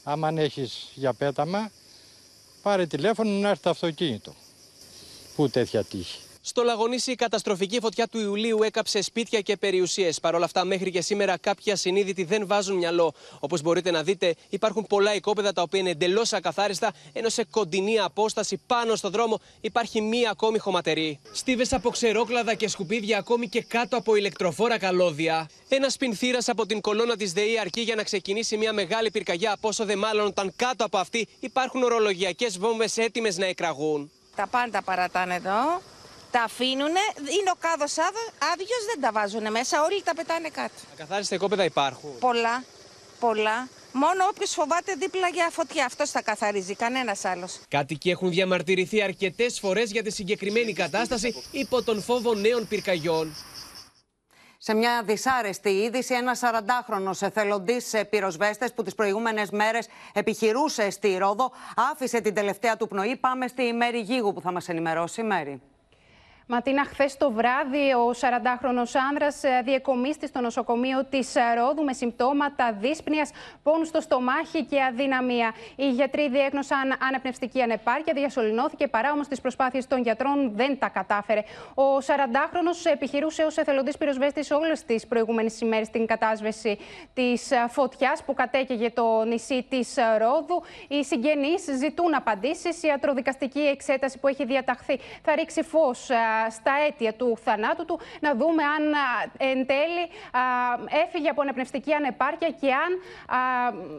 άμα έχεις για πέταμα, πάρε τηλέφωνο να έρθει το αυτοκίνητο. Πού τέτοια τύχη. Στο Λαγονίσι, η καταστροφική φωτιά του Ιουλίου έκαψε σπίτια και περιουσίες. Παρ' όλα αυτά, μέχρι και σήμερα, κάποιοι ασυνείδητοι δεν βάζουν μυαλό. Όπως μπορείτε να δείτε, υπάρχουν πολλά οικόπεδα τα οποία είναι εντελώς ακαθάριστα, ενώ σε κοντινή απόσταση πάνω στο δρόμο υπάρχει μία ακόμη χωματερή. Στίβες από ξερόκλαδα και σκουπίδια ακόμη και κάτω από ηλεκτροφόρα καλώδια. Ένας πινθήρα από την κολόνα της ΔΕΗ αρκεί για να ξεκινήσει μια μεγάλη πυρκαγιά, πόσο δε μάλλον όταν κάτω από αυτή υπάρχουν ορολογιακές βόμβες έτοιμες να εκραγούν. Τα πάντα παρατάνε εδώ τα αφήνουν, είναι ο κάδος άδειος, δεν τα βάζουν μέσα, όλοι τα πετάνε κάτω. Ακαθάριστα οικόπεδα υπάρχουν. Πολλά, πολλά. Μόνο όποιος φοβάται δίπλα για φωτιά, αυτός θα καθαρίζει, κανένας άλλος. Κάτοικοι έχουν διαμαρτυρηθεί αρκετές φορές για τη συγκεκριμένη κατάσταση υπό τον φόβο νέων πυρκαγιών. Σε μια δυσάρεστη είδηση, ένας 40χρονο εθελοντής πυροσβέστες που τις προηγούμενες μέρες επιχειρούσε στη Ρόδο άφησε την τελευταία του πνοή. Πάμε στη Μέρη Γίγου που θα μας ενημερώσει. Μέρη. Ματίνα, χθες το βράδυ, ο 40χρονο άνδρας ε, διεκομίστη στο νοσοκομείο της ε, Ρόδου με συμπτώματα δύσπνοιας, πόνους στο στομάχι και αδυναμία. Οι γιατροί διέγνωσαν αναπνευστική ανεπάρκεια, διασωληνώθηκε παρά όμως τις προσπάθειες των γιατρών δεν τα κατάφερε. Ο 40χρονο επιχειρούσε ως εθελοντής πυροσβέστης όλες τις προηγούμενες ημέρες στην κατάσβεση της ε, φωτιάς που κατέκαιγε το νησί της Ρόδου. Οι συγγενείς ζητούν απαντήσεις. Η ιατροδικαστική εξέταση που έχει διαταχθεί θα ρίξει φως στα αίτια του θανάτου του, να δούμε αν εν τέλει έφυγε από αναπνευστική ανεπάρκεια και αν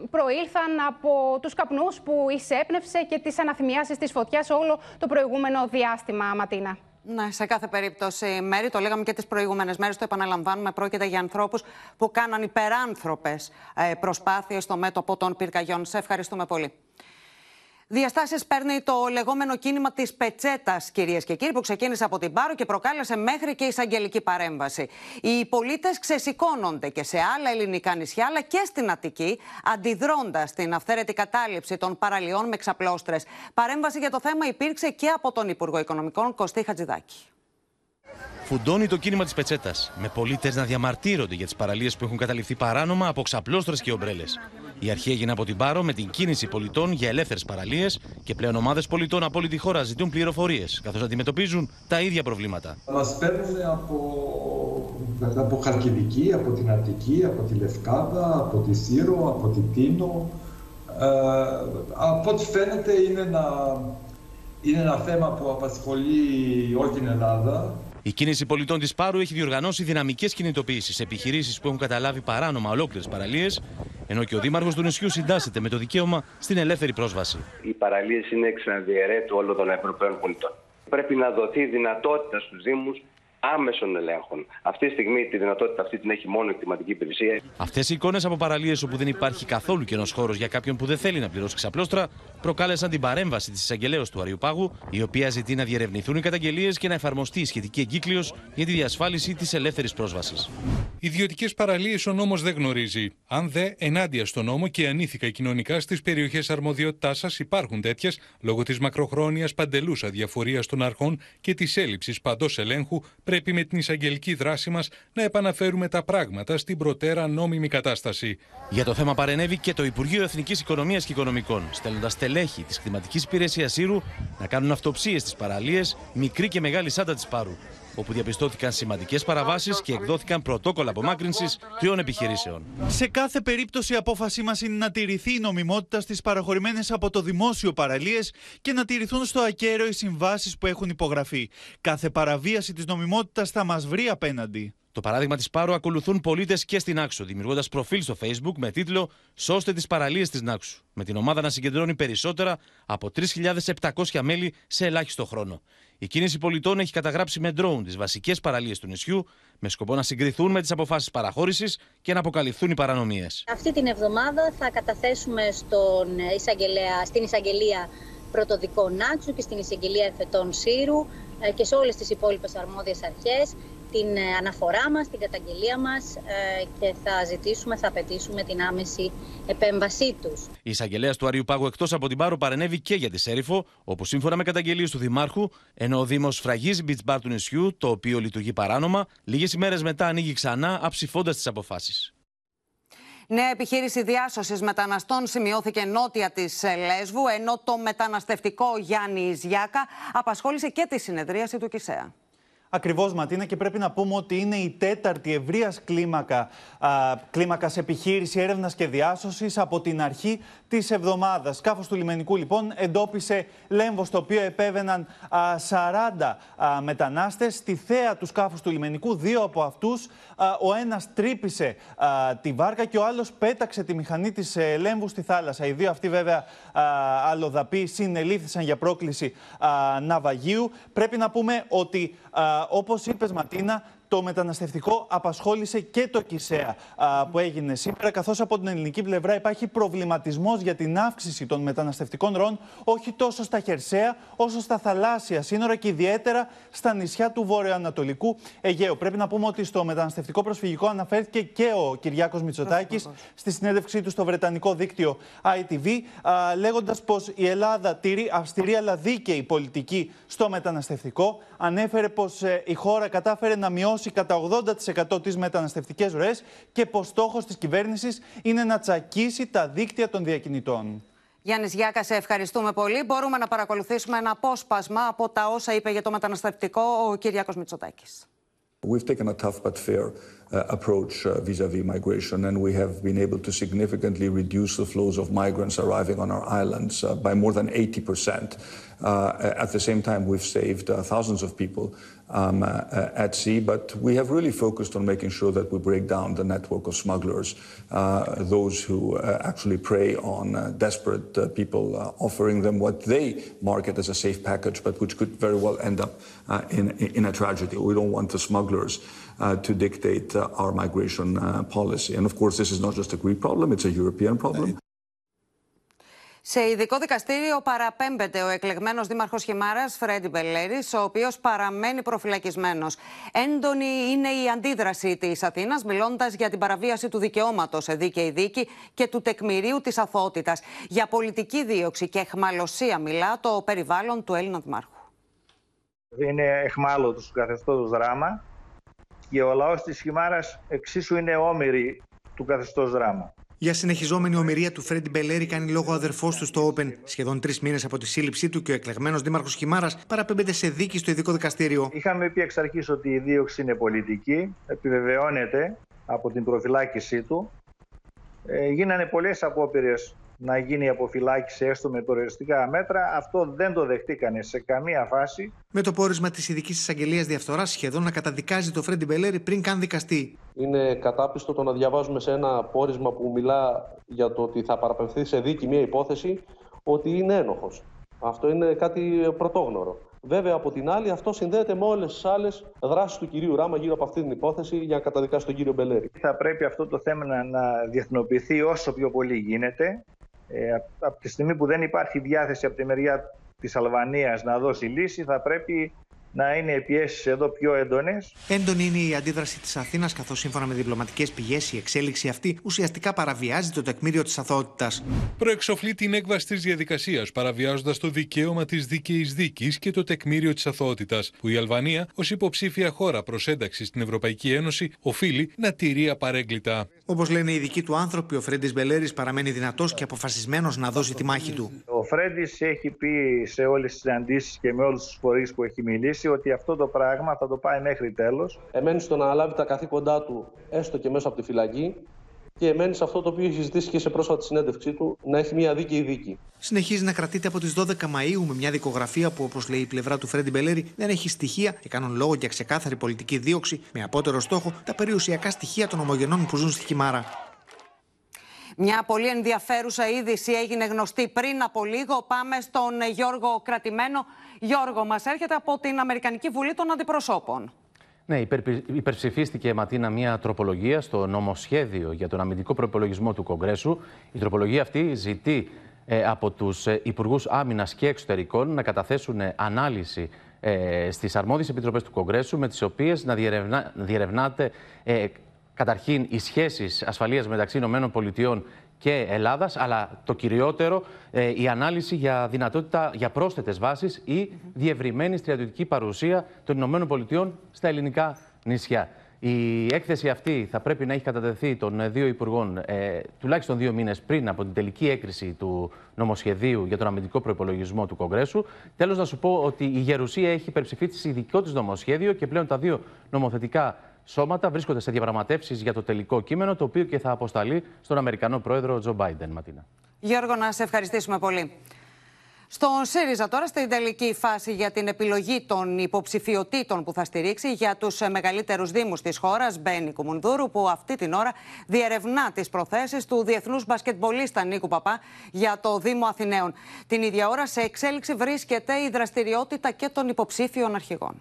προήλθαν από τους καπνούς που εισέπνευσε και τις αναθυμιάσεις της φωτιάς όλο το προηγούμενο διάστημα, Ματίνα. Ναι, σε κάθε περίπτωση, Μέρη, το λέγαμε και τις προηγούμενες μέρες, το επαναλαμβάνουμε. Πρόκειται για ανθρώπους που κάναν υπεράνθρωπες προσπάθειες στο μέτωπο των πυρκαγιών. Σε ευχαριστούμε πολύ. Διαστάσεις παίρνει το λεγόμενο κίνημα της πετσέτας, κυρίες και κύριοι, που ξεκίνησε από την Πάρο και προκάλεσε μέχρι και εισαγγελική παρέμβαση. Οι πολίτες ξεσηκώνονται και σε άλλα ελληνικά νησιά, αλλά και στην Αττική, αντιδρώντας στην αυθαίρετη κατάληψη των παραλιών με ξαπλώστρες. Παρέμβαση για το θέμα υπήρξε και από τον Υπουργό Οικονομικών Κωστή Χατζηδάκη. Φουντώνει το κίνημα της πετσέτας, με πολίτες να διαμαρτύρονται για τις παραλίες που έχουν καταληφθεί παράνομα από ξαπλώστρες και ομπρέλες. Η αρχή έγινε από την Πάρο με την κίνηση πολιτών για ελεύθερες παραλίες και πλέον ομάδες πολιτών από όλη τη χώρα ζητούν πληροφορίες, καθώς αντιμετωπίζουν τα ίδια προβλήματα. Μας παίρνουν από, από Χαρκιδική, από την Αττική, από τη Λευκάδα, από τη Σύρο, από τη Τίνο. Ε, από ό,τι φαίνεται είναι ένα, είναι ένα θέμα που απασχολεί όλη την Ελλάδα. Η κίνηση πολιτών της Πάρου έχει διοργανώσει δυναμικές κινητοποιήσεις σε επιχειρήσεις που έχουν καταλάβει παράνομα ολόκληρες παραλίες, ενώ και ο Δήμαρχος του νησιού συντάσσεται με το δικαίωμα στην ελεύθερη πρόσβαση. Οι παραλίες είναι εξαναδιαιρέτου όλων των Ευρωπαίων πολιτών. Πρέπει να δοθεί δυνατότητα στους Δήμους άμεσων ελέγχων. Αυτή τη στιγμή τη δυνατότητα αυτή την έχει μόνο η κτηματική υπηρεσία. Αυτές οι εικόνες από παραλίες όπου δεν υπάρχει καθόλου κενός χώρος για κάποιον που δεν θέλει να πληρώσει ξαπλώστρα προκάλεσαν την παρέμβαση της εισαγγελέως του Αριουπάγου, η οποία ζητεί να διερευνηθούν οι καταγγελίες και να εφαρμοστεί η σχετική εγκύκλιο για τη διασφάλιση της ελεύθερης πρόσβασης. Ιδιωτικές παραλίες ο νόμος δεν γνωρίζει. Αν δε ενάντια στο νόμο και ανήθικα κοινωνικά στις περιοχές αρμοδιότητάς σας υπάρχουν τέτοιες, λόγω της μακροχρόνιας παντελούς αδιαφορίας των αρχών και της έλλειψης παντός ελέγχου, πρέπει με την εισαγγελική δράση μας να επαναφέρουμε τα πράγματα στην προτέρα νόμιμη κατάσταση. Για το θέμα παρενέβη και το Υπουργείο Εθνικής Οικονομίας και Οικονομικών, στέλνοντας στελέχη της Κλιματική Υπηρεσίας Σύρου να κάνουν αυτοψίες στις παραλίες, μικρή και μεγάλη σάντα της Πάρου, όπου διαπιστώθηκαν σημαντικές παραβάσεις και εκδόθηκαν πρωτόκολλα απομάκρυνσης τριών επιχειρήσεων. Σε κάθε περίπτωση, η απόφασή μας είναι να τηρηθεί η νομιμότητα στις παραχωρημένες από το δημόσιο παραλίες και να τηρηθούν στο ακέραιο οι συμβάσεις που έχουν υπογραφεί. Κάθε παραβίαση της νομιμότητας θα μας βρει απέναντι. Το παράδειγμα της Πάρου ακολουθούν πολίτες και στην Άξο, δημιουργώντας προφίλ στο Facebook με τίτλο Σώστε τις παραλίες της Νάξου. Με την ομάδα να συγκεντρώνει περισσότερα από 3.700 μέλη σε ελάχιστο χρόνο. Η κίνηση πολιτών έχει καταγράψει με ντρόουν τις βασικές παραλίες του νησιού, με σκοπό να συγκριθούν με τις αποφάσεις παραχώρησης και να αποκαλυφθούν οι παρανομίες. Αυτή την εβδομάδα θα καταθέσουμε στον εισαγγελέα, στην εισαγγελία πρωτοδικών Νάξου και στην εισαγγελία Ερθετών Σύρου ε, και σε όλες τις υπόλοιπες αρμόδιες αρχές την ε, αναφορά μας, την καταγγελία μας ε, και θα ζητήσουμε, θα απαιτήσουμε την άμεση επέμβασή τους. Η εισαγγελέας του Αριού Πάγου εκτός από την Πάρο παρενέβη και για τη Σέριφο, όπου σύμφωνα με καταγγελίες του Δημάρχου, ενώ ο Δήμος φραγίζει beach bar του νησιού, το οποίο λειτουργεί παράνομα, λίγες ημέρες μετά ανοίγει ξανά, αψηφώντας τις αποφάσεις. Νέα επιχείρηση διάσωσης μεταναστών σημειώθηκε νότια της Λέσβου, ενώ το μεταναστευτικό Γιάννη Ιζιάκα απασχόλησε και τη συνεδρίαση του ΚΙΣΕΑ. Ακριβώς, Ματίνα, και πρέπει να πούμε ότι είναι η τέταρτη ευρείας κλίμακα κλίμακας επιχείρηση έρευνας και διάσωσης από την αρχή της εβδομάδας. Σκάφος του λιμενικού, λοιπόν, εντόπισε λέμβος στο οποίο επέβαιναν 40 μετανάστες. Στη θέα του σκάφους του λιμενικού, δύο από αυτούς, ο ένας τρύπησε τη βάρκα και ο άλλος πέταξε τη μηχανή της ε, λέμβου στη θάλασσα. Οι δύο αυτοί, βέβαια, αλλοδαποί συνελήφθησαν για πρόκληση ναυαγίου. Πρέπει να πούμε ότι όπως είπες Ματίνα, το μεταναστευτικό απασχόλησε και το ΚΙΣΕΑ που έγινε σήμερα, καθώς από την ελληνική πλευρά υπάρχει προβληματισμός για την αύξηση των μεταναστευτικών ροών, όχι τόσο στα χερσαία, όσο στα θαλάσσια σύνορα και ιδιαίτερα στα νησιά του βορειοανατολικού Αιγαίου. Πρέπει να πούμε ότι στο μεταναστευτικό προσφυγικό αναφέρθηκε και ο Κυριάκος Μητσοτάκης στη συνέντευξή του στο βρετανικό δίκτυο ITV, λέγοντας πως η Ελλάδα τηρεί αυστηρή αλλά δίκαιη πολιτική στο μεταναστευτικό. Ανέφερε πως ε, η χώρα κατάφερε να μειώσει μειώσει κατά 80% τις μεταναστευτικές ροές και πως στόχος της κυβέρνησης είναι να τσακίσει τα δίκτυα των διακινητών. Γιάννης Γιάκας, σε ευχαριστούμε πολύ. Μπορούμε να παρακολουθήσουμε ένα απόσπασμα από τα όσα είπε για το μεταναστευτικό ο Κυριάκος Μητσοτάκης. We've taken a tough but fair uh, approach vis-à-vis -vis migration, and we have been able to significantly reduce the flows of migrants arriving on our islands uh, by more than 80 percent. at the same time, we've saved thousands of people um, uh, at sea, but we have really focused on making sure that we break down the network of smugglers, uh, those who uh, actually prey on desperate people, offering them what they market as a safe package, but which could very well end up in, in a tragedy. We don't want the smugglers to dictate our migration policy. And of course, this is not just a Greek problem, it's a European problem. Σε ειδικό δικαστήριο παραπέμπεται ο εκλεγμένος δήμαρχος Χιμάρας, Φρέντι Μπελέρης, ο οποίος παραμένει προφυλακισμένος. Έντονη είναι η αντίδραση της Αθήνας, μιλώντας για την παραβίαση του δικαιώματος σε δίκαιη δίκη και του τεκμηρίου της αθότητας. Για πολιτική δίωξη και εχμαλωσία μιλά το περιβάλλον του Έλληνα Δημάρχου. Είναι εχμάλωτος του καθεστώτος δράμα και ο λαός της Χιμάρας εξίσου είναι όμοιροι του καθεστώς δράμα. Για συνεχιζόμενη ομοιρία του Φρέντι Μπελέρη κάνει λόγο ο αδερφός του στο Open. Σχεδόν τρεις μήνες από τη σύλληψή του και ο εκλεγμένος δήμαρχος Χιμάρας παραπέμπεται σε δίκη στο ειδικό δικαστήριο. Είχαμε πει εξ αρχής ότι η δίωξη είναι πολιτική. Επιβεβαιώνεται από την προφυλάκησή του. Ε, γίνανε πολλές απόπειρες να γίνει αποφυλάκηση έστω με προοριστικά μέτρα. Αυτό δεν το δεχτήκανε σε καμία φάση. Με το πόρισμα της ειδικής εισαγγελίας διαφθοράς σχεδόν να καταδικάζει το Φρέντι Μπελέρη πριν καν δικαστεί. Είναι κατάπιστο το να διαβάζουμε σε ένα πόρισμα που μιλά για το ότι θα παραπευθεί σε δίκη μια υπόθεση ότι είναι ένοχος. Αυτό είναι κάτι πρωτόγνωρο. Βέβαια, από την άλλη, αυτό συνδέεται με όλες τις άλλες δράσεις του κυρίου Ράμα γύρω από αυτή την υπόθεση για να καταδικάσει τον κύριο Μπελέρη. Θα πρέπει αυτό το θέμα να, να διεθνοποιηθεί όσο πιο πολύ γίνεται. Ε, από τη στιγμή που δεν υπάρχει διάθεση από τη μεριά της Αλβανίας να δώσει λύση, θα πρέπει να είναι οι πιέσεις εδώ πιο έντονες. Έντονη είναι η αντίδραση της Αθήνας, καθώς σύμφωνα με διπλωματικές πηγές η εξέλιξη αυτή ουσιαστικά παραβιάζει το τεκμήριο της αθωότητας. Προεξοφλεί την έκβαση της διαδικασίας, παραβιάζοντας το δικαίωμα της δίκαιης δίκης και το τεκμήριο της αθωότητας, που η Αλβανία, ως υποψήφια χώρα προς ένταξη στην Ευρωπαϊκή Ένωση, οφείλει να τηρεί απαρέγκλητα. Όπως λένε οι δικοί του άνθρωποι, ο Φρέντις Μπελέρης παραμένει δυνατός και αποφασισμένος να δώσει τη μάχη του. Ο Φρέντις έχει πει σε όλες τις συναντήσεις και με όλους τους φορείς που έχει μιλήσει ότι αυτό το πράγμα θα το πάει μέχρι τέλος. Εμένει στο να αναλάβει τα καθήκοντά του έστω και μέσα από τη φυλακή και εμένει σε αυτό το οποίο έχει ζητήσει και σε πρόσφατη συνέντευξή του να έχει μια δίκαιη δίκη. Συνεχίζει να κρατείται από τις 12 Μαου με μια δικογραφία που, όπως λέει η πλευρά του Φρέντι Μπελέρη, δεν έχει στοιχεία και κάνουν λόγο για ξεκάθαρη πολιτική δίωξη με απότερο στόχο τα περιουσιακά στοιχεία των ομογενών που ζουν στη Χιμάρα. Μια πολύ ενδιαφέρουσα είδηση έγινε γνωστή πριν από λίγο. Πάμε στον Γιώργο Κρατημένο. Γιώργο, μας έρχεται από την Αμερικανική Βουλή των Αντιπροσώπων. Ναι, υπερψηφίστηκε Ματίνα μια τροπολογία στο νομοσχέδιο για τον αμυντικό προπολογισμό του Κογκρέσου. Η τροπολογία αυτή ζητεί ε, από τους ε, Υπουργούς Άμυνας και Εξωτερικών να καταθέσουν ε, ανάλυση ε, στις αρμόδιες επιτροπές του Κογκρέσου με τις οποίες να διερευνά, διερευνάται ε, καταρχήν οι σχέσεις ασφαλείας μεταξύ ΗΠΑ και Ελλάδας, αλλά το κυριότερο ε, η ανάλυση για δυνατότητα για πρόσθετες βάσεις ή διευρυμένη στρατιωτική παρουσία των ΗΠΑ στα ελληνικά νησιά. Η έκθεση αυτή θα πρέπει να έχει κατατεθεί των ε, δύο υπουργών ε, τουλάχιστον δύο μήνες πριν από την τελική έκρηση του νομοσχεδίου για τον αμυντικό προπολογισμό του Κογκρέσου. Τέλος, να σου πω ότι η Γερουσία έχει υπερψηφίσει ειδικό της νομοσχέδιο και πλέον τα δύο νομοθετικά σώματα βρίσκονται σε διαπραγματεύσεις για το τελικό κείμενο, το οποίο και θα αποσταλεί στον Αμερικανό πρόεδρο Τζο Μπάιντεν. Ματίνα. Γιώργο, να σε ευχαριστήσουμε πολύ. Στον ΣΥΡΙΖΑ τώρα στην τελική φάση για την επιλογή των υποψηφιωτήτων που θα στηρίξει για τους μεγαλύτερους δήμους της χώρας, Μπένι Κουμουνδούρου, που αυτή την ώρα διερευνά τις προθέσεις του διεθνούς μπασκετμπολίστα Νίκου Παπά για το Δήμο Αθηναίων. Την ίδια ώρα σε εξέλιξη βρίσκεται η δραστηριότητα και των υποψήφιων αρχηγών.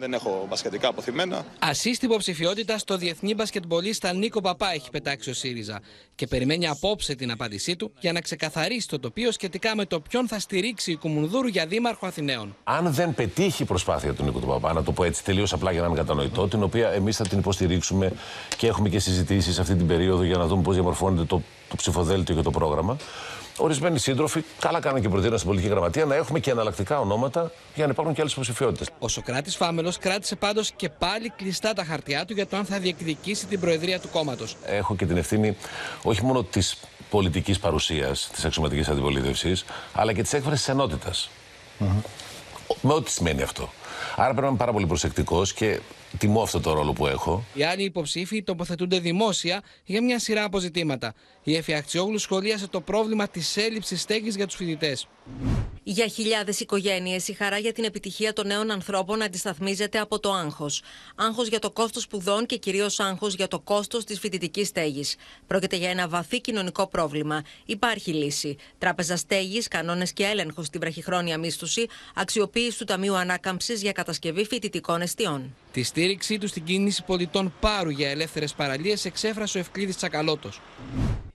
Δεν έχω μπασκετικά αποθυμένα. Ασύστη υποψηφιότητα στο διεθνή μπασκετμπολίστα Νίκο Παπά έχει πετάξει ο ΣΥΡΙΖΑ και περιμένει απόψε την απάντησή του για να ξεκαθαρίσει το τοπίο σχετικά με το ποιον θα στηρίξει η Κουμουνδούρου για δήμαρχο Αθηναίων. Αν δεν πετύχει η προσπάθεια του Νίκο του Παπά, να το πω έτσι τελείως απλά για να είμαι κατανοητό, την οποία εμείς θα την υποστηρίξουμε και έχουμε και συζητήσεις αυτή την περίοδο για να δούμε πώς διαμορφώνεται το, το ψηφοδέλτιο και το πρόγραμμα ορισμένοι σύντροφοι, καλά κάνουν και προτείνουν στην πολιτική γραμματεία να έχουμε και εναλλακτικά ονόματα για να υπάρχουν και άλλες υποψηφιότητες. Ο Σοκράτης Φάμελος κράτησε πάντως και πάλι κλειστά τα χαρτιά του για το αν θα διεκδικήσει την προεδρία του κόμματος. Έχω και την ευθύνη όχι μόνο της πολιτικής παρουσίας της αξιωματικής αντιπολίτευσης, αλλά και της έκφρασης ενότητας. Mm -hmm. Με ό,τι σημαίνει αυτό. Άρα πρέπει να είμαι πάρα πολύ προσεκτικός και τιμώ αυτό το ρόλο που έχω. Οι άλλοι υποψήφοι τοποθετούνται δημόσια για μια σειρά αποζητήματα. Η Εφη Αχτσιόγλου σχολίασε το πρόβλημα της έλλειψης στέγης για τους φοιτητές. Για χιλιάδες οικογένειες, η χαρά για την επιτυχία των νέων ανθρώπων αντισταθμίζεται από το άγχος. Άγχος για το κόστος σπουδών και κυρίως άγχος για το κόστος της φοιτητικής στέγης. Πρόκειται για ένα βαθύ κοινωνικό πρόβλημα. Υπάρχει λύση. Τράπεζα στέγης, κανόνες και έλεγχος στην βραχυχρόνια μίσθωση, αξιοποίηση του Ταμείου Ανάκαμψης για κατασκευή φοιτητικών εστιών. Τη στήριξή του στην κίνηση πολιτών Πάρου για ελεύθερες παραλίες εξέφρασε ο Ευκλήδης Τσακαλώτος.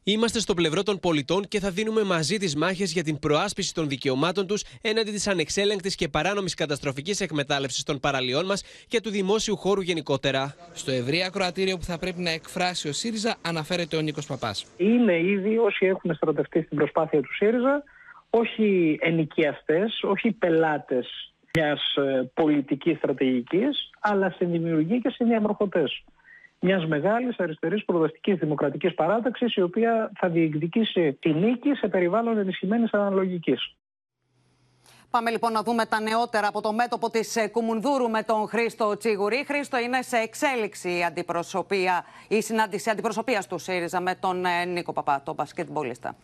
Είμαστε στο πλευρό των πολιτών και θα δίνουμε μαζί τις μάχες για την προάσπιση των δικαιωμάτων τους έναντι της ανεξέλεγκτης και παράνομης καταστροφικής εκμετάλλευσης των παραλιών μας και του δημόσιου χώρου γενικότερα. Στο ευρύ ακροατήριο που θα πρέπει να εκφράσει ο ΣΥΡΙΖΑ αναφέρεται ο Νίκος Παπάς. Είναι ήδη όσοι έχουν στρατευτεί στην προσπάθεια του ΣΥΡΙΖΑ, όχι ενοικιαστές, όχι πελάτες μιας πολιτικής στρατηγικής, αλλά συνδημιουργοί και συνδιαμορφωτέ μιας μεγάλης αριστερής προοδευτική δημοκρατικής παράταξης, η οποία θα διεκδικήσει τη νίκη σε περιβάλλον ενισχυμένης αναλογικής. Πάμε λοιπόν να δούμε τα νεότερα από το μέτωπο της ε, Κουμουνδούρου με τον Χρήστο Τσίγουρη. Χρήστο, είναι σε εξέλιξη η αντιπροσωπεία, η συνάντηση αντιπροσωπείας του ΣΥΡΙΖΑ με τον ε, Νίκο Παπά, τον μπασκετμπολίστα.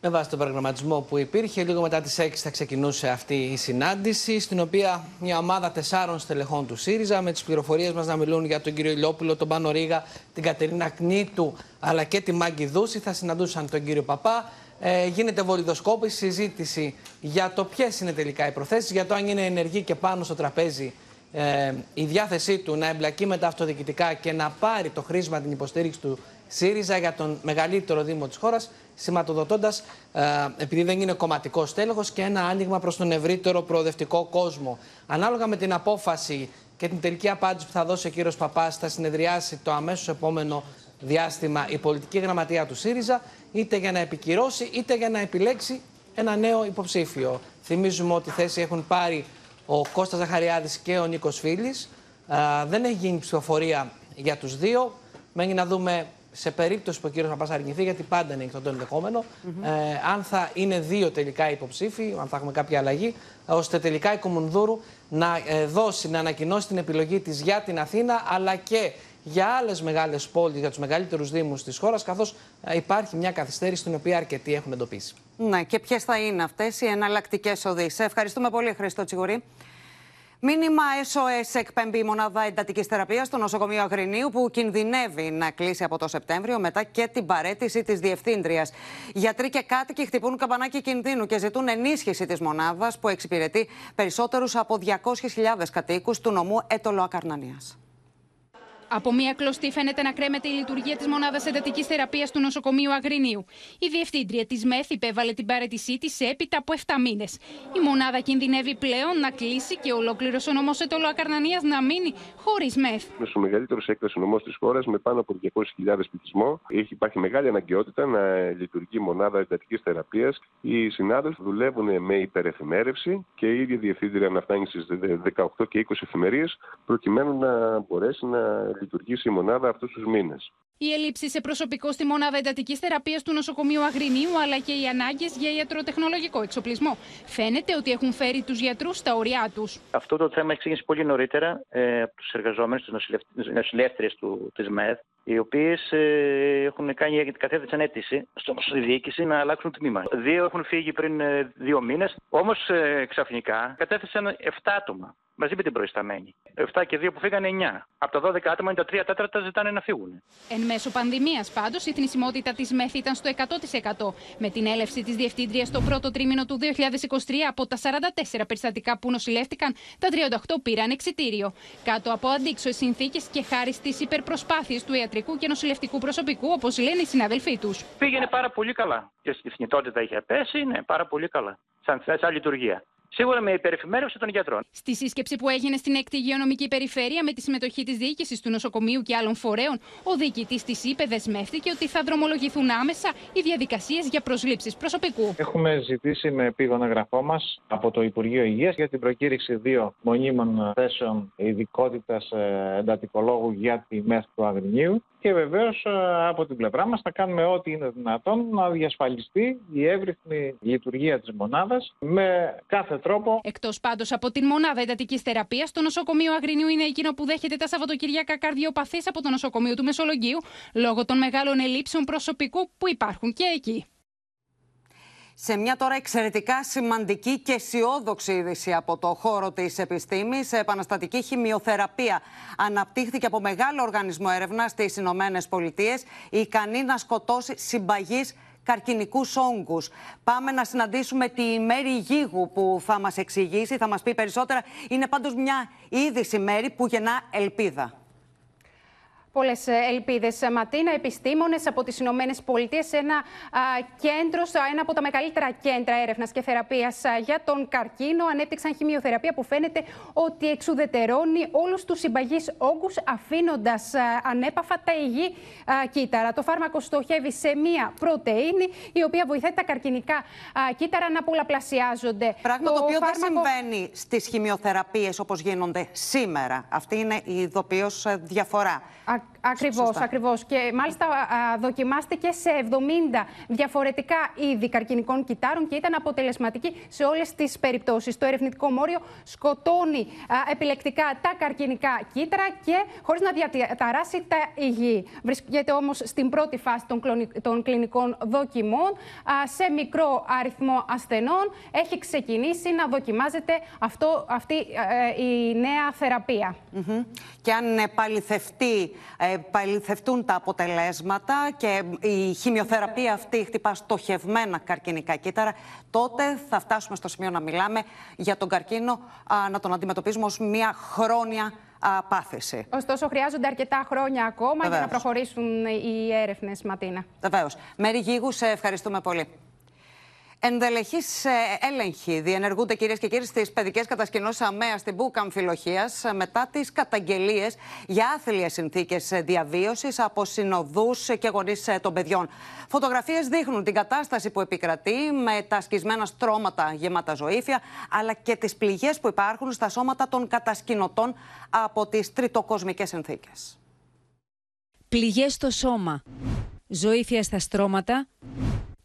Με βάση τον προγραμματισμό που υπήρχε, λίγο μετά τις 6 θα ξεκινούσε αυτή η συνάντηση, στην οποία μια ομάδα τεσσάρων στελεχών του ΣΥΡΙΖΑ, με τις πληροφορίες μας να μιλούν για τον κύριο Ηλιόπουλο, τον Πάνο Ρίγα, την Κατερίνα Κνήτου, αλλά και τη Μάγκη Δούση, θα συναντούσαν τον κύριο Παπά. Ε, γίνεται βολιδοσκόπηση, συζήτηση για το ποιες είναι τελικά οι προθέσεις, για το αν είναι ενεργή και πάνω στο τραπέζι ε, η διάθεσή του να εμπλακεί με τα αυτοδιοικητικά και να πάρει το χρήσμα την υποστήριξη του ΣΥΡΙΖΑ για τον μεγαλύτερο Δήμο της χώρας, σηματοδοτώντας, ε, επειδή δεν είναι κομματικός τέλεχος, και ένα άνοιγμα προς τον ευρύτερο προοδευτικό κόσμο. Ανάλογα με την απόφαση και την τελική απάντηση που θα δώσει ο κύριος Παπάς, θα συνεδριάσει το αμέσως επόμενο διάστημα η πολιτική γραμματεία του ΣΥΡΙΖΑ, είτε για να επικυρώσει είτε για να επιλέξει ένα νέο υποψήφιο. Θυμίζουμε ότι θέση έχουν πάρει ο Κώστας Ζαχαριάδης και ο Νίκος Φίλης. Ε, δεν έχει γίνει ψηφοφορία για τους δύο. Μένει να δούμε σε περίπτωση που ο κύριος Παπάς αρνηθεί, γιατί πάντα είναι το ενδεχόμενο, ε, αν θα είναι δύο τελικά υποψήφοι, αν θα έχουμε κάποια αλλαγή, ώστε τελικά η Κομουνδούρου να ε, δώσει, να ανακοινώσει την επιλογή της για την Αθήνα, αλλά και για άλλες μεγάλες πόλεις, για τους μεγαλύτερους Δήμους της χώρας, καθώς ε, υπάρχει μια καθυστέρηση την οποία αρκετοί έχουν εντοπίσει. Ναι, και ποιες θα είναι αυτές οι εναλλακτικές οδοί. Σε ευχαριστούμε πολύ, Χρήστο Τσιγουρή. Μήνυμα SOS εκπέμπει η μονάδα εντατικής θεραπείας στο νοσοκομείο Αγρινίου, που κινδυνεύει να κλείσει από το Σεπτέμβριο μετά και την παρέτηση της διευθύντριας. Γιατροί και κάτοικοι χτυπούν καμπανάκι κινδύνου και ζητούν ενίσχυση της μονάδας που εξυπηρετεί περισσότερους από 200.000 κατοίκους του νομού Ετωλοακαρνανίας. Από μία κλωστή φαίνεται να κρέμεται η λειτουργία της μονάδας εντατικής θεραπείας του νοσοκομείου Αγρινίου. Η διευθύντρια της ΜΕΘ υπέβαλε την παρέτησή της έπειτα από 7 μήνες. Η μονάδα κινδυνεύει πλέον να κλείσει και ολόκληρος ο νομός Ετωλοακαρνανία να μείνει χωρίς ΜΕΘ. Είναι ο μεγαλύτερος έκτασης νομός της χώρας με πάνω από 200.000 πληθυσμό. Έχει υπάρχει μεγάλη αναγκαιότητα να λειτουργεί μονάδα εντατικής θεραπείας. Οι συνάδελφοι δουλεύουν με υπερεφημέρευση και η ίδια διευθύντρια να φτάνει στις 18 και 20 εφημερίες προκειμένου να μπορέσει να λειτουργήσει η μονάδα αυτούς τους μήνες. Η έλλειψη σε προσωπικό στη μονάδα εντατικής θεραπείας του νοσοκομείου Αγρινίου, αλλά και οι ανάγκες για ιατροτεχνολογικό εξοπλισμό. Φαίνεται ότι έχουν φέρει τους γιατρούς στα ωριά τους. Αυτό το θέμα έχει ξεκινήσει πολύ νωρίτερα ε, από τους εργαζόμενους, τι νοσηλεύτριε της ΜΕΘ, οι οποίες ε, έχουν κάνει κατέθεσαν αίτηση στη διοίκηση να αλλάξουν τμήμα. Δύο έχουν φύγει πριν ε, δύο μήνες, όμως ε, ξαφνικά κατέθεσαν 7 άτομα μαζί με την προϊσταμένη. 7 και 2 που φύγανε 9. Από τα 12 άτομα είναι τα 3 τέταρτα ζητάνε να φύγουν. Εν μέσω πανδημίας, πάντως, η θνησιμότητα της ΜΕΘ ήταν στο 100%. Με την έλευση της διευθύντριας το πρώτο τρίμηνο του 2023, από τα 44 περιστατικά που νοσηλεύτηκαν, τα 38 πήραν εξιτήριο. Κάτω από αντίξωες συνθήκες και χάρη στις υπερπροσπάθειες του ιατρικού και νοσηλευτικού προσωπικού, όπως λένε οι συναδελφοί τους. Πήγαινε πάρα πολύ καλά. Και στη θνητότητα είχε πέσει, ναι, πάρα πολύ καλά. Σαν, σαν λειτουργία. Σίγουρα με υπερεφημέρωση των γιατρών. Στη σύσκεψη που έγινε στην 6η Υγειονομική Περιφέρεια με τη συμμετοχή της διοίκησης του νοσοκομείου και άλλων φορέων, ο διοικητής της ΥΠΕ δεσμεύτηκε ότι θα δρομολογηθούν άμεσα οι διαδικασίες για προσλήψεις προσωπικού. Έχουμε ζητήσει με επίγονα γραφό μας από το Υπουργείο Υγείας για την προκήρυξη δύο μονίμων θέσεων ειδικότητας ε, εντατικολόγου για τη ΜΕΘ του Αγρινίου. Και βεβαίως ε, από την πλευρά μας θα κάνουμε ό,τι είναι δυνατόν να διασφαλιστεί η εύρυθμη λειτουργία της μονάδας με κάθε τρόπο. Εκτός πάντως από την μονάδα εντατικής θεραπείας, το νοσοκομείο Αγρινίου είναι εκείνο που δέχεται τα Σαββατοκυριακά καρδιοπαθείς από το νοσοκομείο του Μεσολογγίου λόγω των μεγάλων ελλείψεων προσωπικού που υπάρχουν και εκεί. Σε μια τώρα εξαιρετικά σημαντική και αισιόδοξη είδηση από το χώρο της επιστήμης, επαναστατική χημειοθεραπεία αναπτύχθηκε από μεγάλο οργανισμό έρευνα στις Ηνωμένες Πολιτείες, ικανή να σκοτώσει συμπαγείς καρκινικούς όγκους. Πάμε να συναντήσουμε τη Μέρη Γίγου που θα μας εξηγήσει, θα μας πει περισσότερα. Είναι πάντως μια είδηση Μέρη που γεννά ελπίδα. Πολλές ε, ελπίδες. Ε, Ματίνα, επιστήμονες από τις Ηνωμένες Πολιτείες σε ένα κέντρο, ένα από τα μεγαλύτερα κέντρα έρευνας και θεραπείας για τον καρκίνο, ανέπτυξαν χημειοθεραπεία που φαίνεται ότι εξουδετερώνει όλους τους συμπαγείς όγκους, αφήνοντας ανέπαφα τα υγιή κύτταρα. Το φάρμακο στοχεύει σε μία πρωτενη, η οποία βοηθάει τα καρκινικά κύτταρα να πολλαπλασιάζονται. Πράγμα το, το οποίο φάρμακο... δεν συμβαίνει στις χημειοθεραπείες όπως γίνονται σήμερα. Αυτή είναι η ειδοποιώς ε, διαφορά. Ακριβώς, ακριβώς. Και μάλιστα δοκιμάστηκε σε 70 διαφορετικά είδη καρκινικών κυτάρων και ήταν αποτελεσματική σε όλες τις περιπτώσεις. Το ερευνητικό μόριο σκοτώνει επιλεκτικά τα καρκινικά κύτταρα και χωρίς να διαταράσει τα υγιή. Βρίσκεται όμως στην πρώτη φάση των κλινικών δοκιμών σε μικρό αριθμό ασθενών. Έχει ξεκινήσει να δοκιμάζεται αυτό, αυτή ε, η νέα θεραπεία. Και αν επαληθευτεί ε, παληθευτούν τα αποτελέσματα και η χημειοθεραπεία αυτή χτυπά στοχευμένα καρκινικά κύτταρα, τότε θα φτάσουμε στο σημείο να μιλάμε για τον καρκίνο, να τον αντιμετωπίζουμε ως μια χρόνια πάθηση. Ωστόσο, χρειάζονται αρκετά χρόνια ακόμα για να προχωρήσουν οι έρευνες, Ματίνα. Βεβαίως. Μέρη Γίγου, σε ευχαριστούμε πολύ. Ενδελεχείς ε, έλεγχοι διενεργούνται κυρίες και κύριοι στις παιδικές κατασκηνώσεις ΑΜΕΑ στην Μπούκα Αμφιλοχία ε, μετά τις καταγγελίες για άθλιες συνθήκες διαβίωσης από συνοδούς και γονείς ε, των παιδιών. Φωτογραφίες δείχνουν την κατάσταση που επικρατεί με τα σκισμένα στρώματα γεμάτα ζωήφια, αλλά και τις πληγές που υπάρχουν στα σώματα των κατασκηνωτών από τις τριτοκοσμικές συνθήκες. Πληγές στο σώμα, ζωήφια στα στρώματα,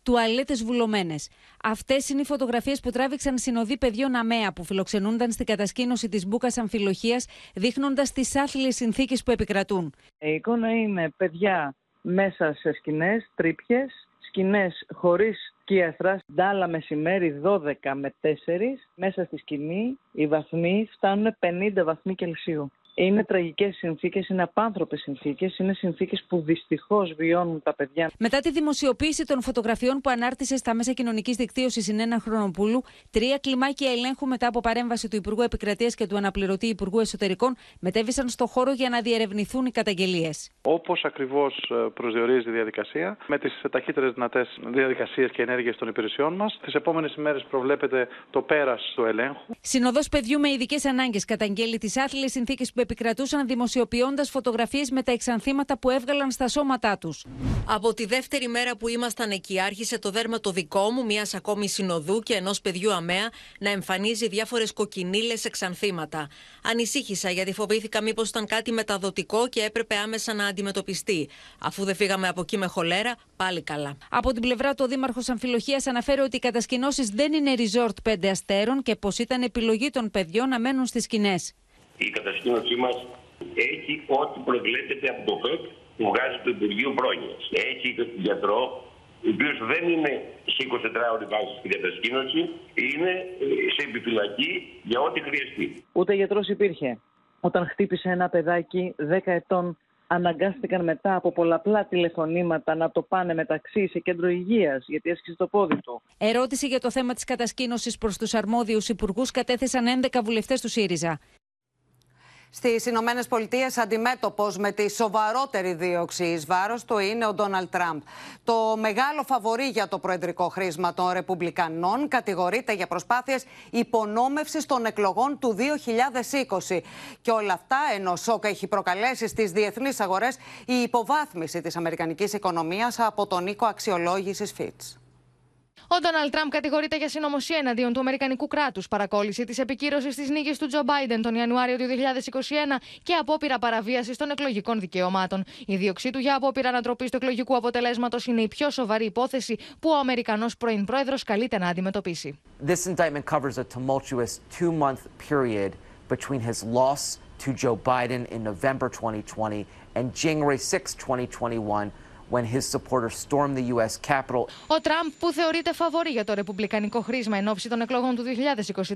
τουαλέτες βουλωμένες. Αυτές είναι οι φωτογραφίες που τράβηξαν συνοδοί παιδιών ΑΜΕΑ που φιλοξενούνταν στην κατασκήνωση της Μπούκας Αμφιλοχίας, δείχνοντας τις άθλιες συνθήκες που επικρατούν. Η εικόνα είναι παιδιά μέσα σε σκηνές, τρύπιες, σκηνές χωρίς κύαθρα, ντάλα μεσημέρι 12 με 4. Μέσα στη σκηνή οι βαθμοί φτάνουν 50 βαθμοί Κελσίου. Είναι τραγικές συνθήκες, είναι απάνθρωπες συνθήκες, είναι συνθήκες που δυστυχώς βιώνουν τα παιδιά. Μετά τη δημοσιοποίηση των φωτογραφιών που ανάρτησε στα μέσα κοινωνικής δικτύωσης η Συνένα Χρονοπούλου, τρία κλιμάκια ελέγχου μετά από παρέμβαση του Υπουργού Επικρατείας και του αναπληρωτή Υπουργού Εσωτερικών μετέβησαν στο χώρο για να διερευνηθούν οι καταγγελίες. Όπως ακριβώς ε, προσδιορίζει η διαδικασία, με τις ταχύτερες δυνατές διαδικασίες και ενέργειες των υπηρεσιών μας, τις επόμενες ημέρες προβλέπεται το πέρας του ελέγχου. Συνοδός παιδιού με ειδικές ανάγκες καταγγέλει τις άθλιες συνθήκες που επικρατούσαν δημοσιοποιώντας φωτογραφίες με τα εξανθήματα που έβγαλαν στα σώματά τους. Από τη δεύτερη μέρα που ήμασταν εκεί, άρχισε το δέρμα το δικό μου, μιας ακόμη συνοδού και ενός παιδιού αμαία να εμφανίζει διάφορες κοκκινίλες εξανθήματα. Ανησύχησα γιατί φοβήθηκα μήπως ήταν κάτι μεταδοτικό και έπρεπε άμεσα να αντιμετωπιστεί. Αφού δεν φύγαμε από εκεί με χολέρα, πάλι καλά. Από την πλευρά του, ο Δήμαρχος Αμφιλοχίας αναφέρει ότι οι κατασκηνώσεις δεν είναι resort πέντε αστέρων και πως ήταν επιλογή των παιδιών να μένουν στις σκηνές η κατασκήνωσή μας έχει ό,τι προβλέπεται από το ΦΕΚ που βγάζει το Υπουργείο Πρόνοιας. Έχει γιατρό, ο οποίος δεν είναι σε 24 ώρε βάση στην κατασκήνωση, είναι σε επιφυλακή για ό,τι χρειαστεί. Ούτε γιατρός υπήρχε. Όταν χτύπησε ένα παιδάκι 10 ετών, αναγκάστηκαν μετά από πολλαπλά τηλεφωνήματα να το πάνε μεταξύ σε κέντρο υγείας, γιατί έσκησε το πόδι του. Ερώτηση για το θέμα της κατασκήνωσης προς τους αρμόδιους υπουργούς κατέθεσαν 11 βουλευτές του ΣΥΡΙΖΑ. Στις Ηνωμένες Πολιτείες, αντιμέτωπος με τη σοβαρότερη δίωξη εις βάρος του είναι ο Ντόναλτ Τραμπ. Το μεγάλο φαβορή για το προεδρικό χρήσμα των Ρεπουμπλικανών κατηγορείται για προσπάθειες υπονόμευσης των εκλογών του 2020. Και όλα αυτά ενώ σοκ έχει προκαλέσει στις διεθνείς αγορές η υποβάθμιση της Αμερικανικής οικονομίας από τον οίκο αξιολόγησης Fitch. Ο Ντόναλτ Τραμπ κατηγορείται για συνωμοσία εναντίον του Αμερικανικού κράτους, παρακόλληση της επικύρωσης της νίκης του Τζο Μπάιντεν τον Ιανουάριο του 2021 και απόπειρα παραβίασης των εκλογικών δικαιωμάτων. Η δίωξή του για απόπειρα ανατροπής του εκλογικού αποτελέσματος είναι η πιο σοβαρή υπόθεση που ο Αμερικανός πρώην πρόεδρος καλείται να αντιμετωπίσει. This indictment covers a tumultuous two-month period between his loss to Joe Biden in November 2020 and January 6, 2021 when his supporters stormed the U.S. Capitol. Ο Τραμπ, που θεωρείται φαβορή για το ρεπουμπλικανικό χρήσμα εν ώψη των εκλογών του 2024,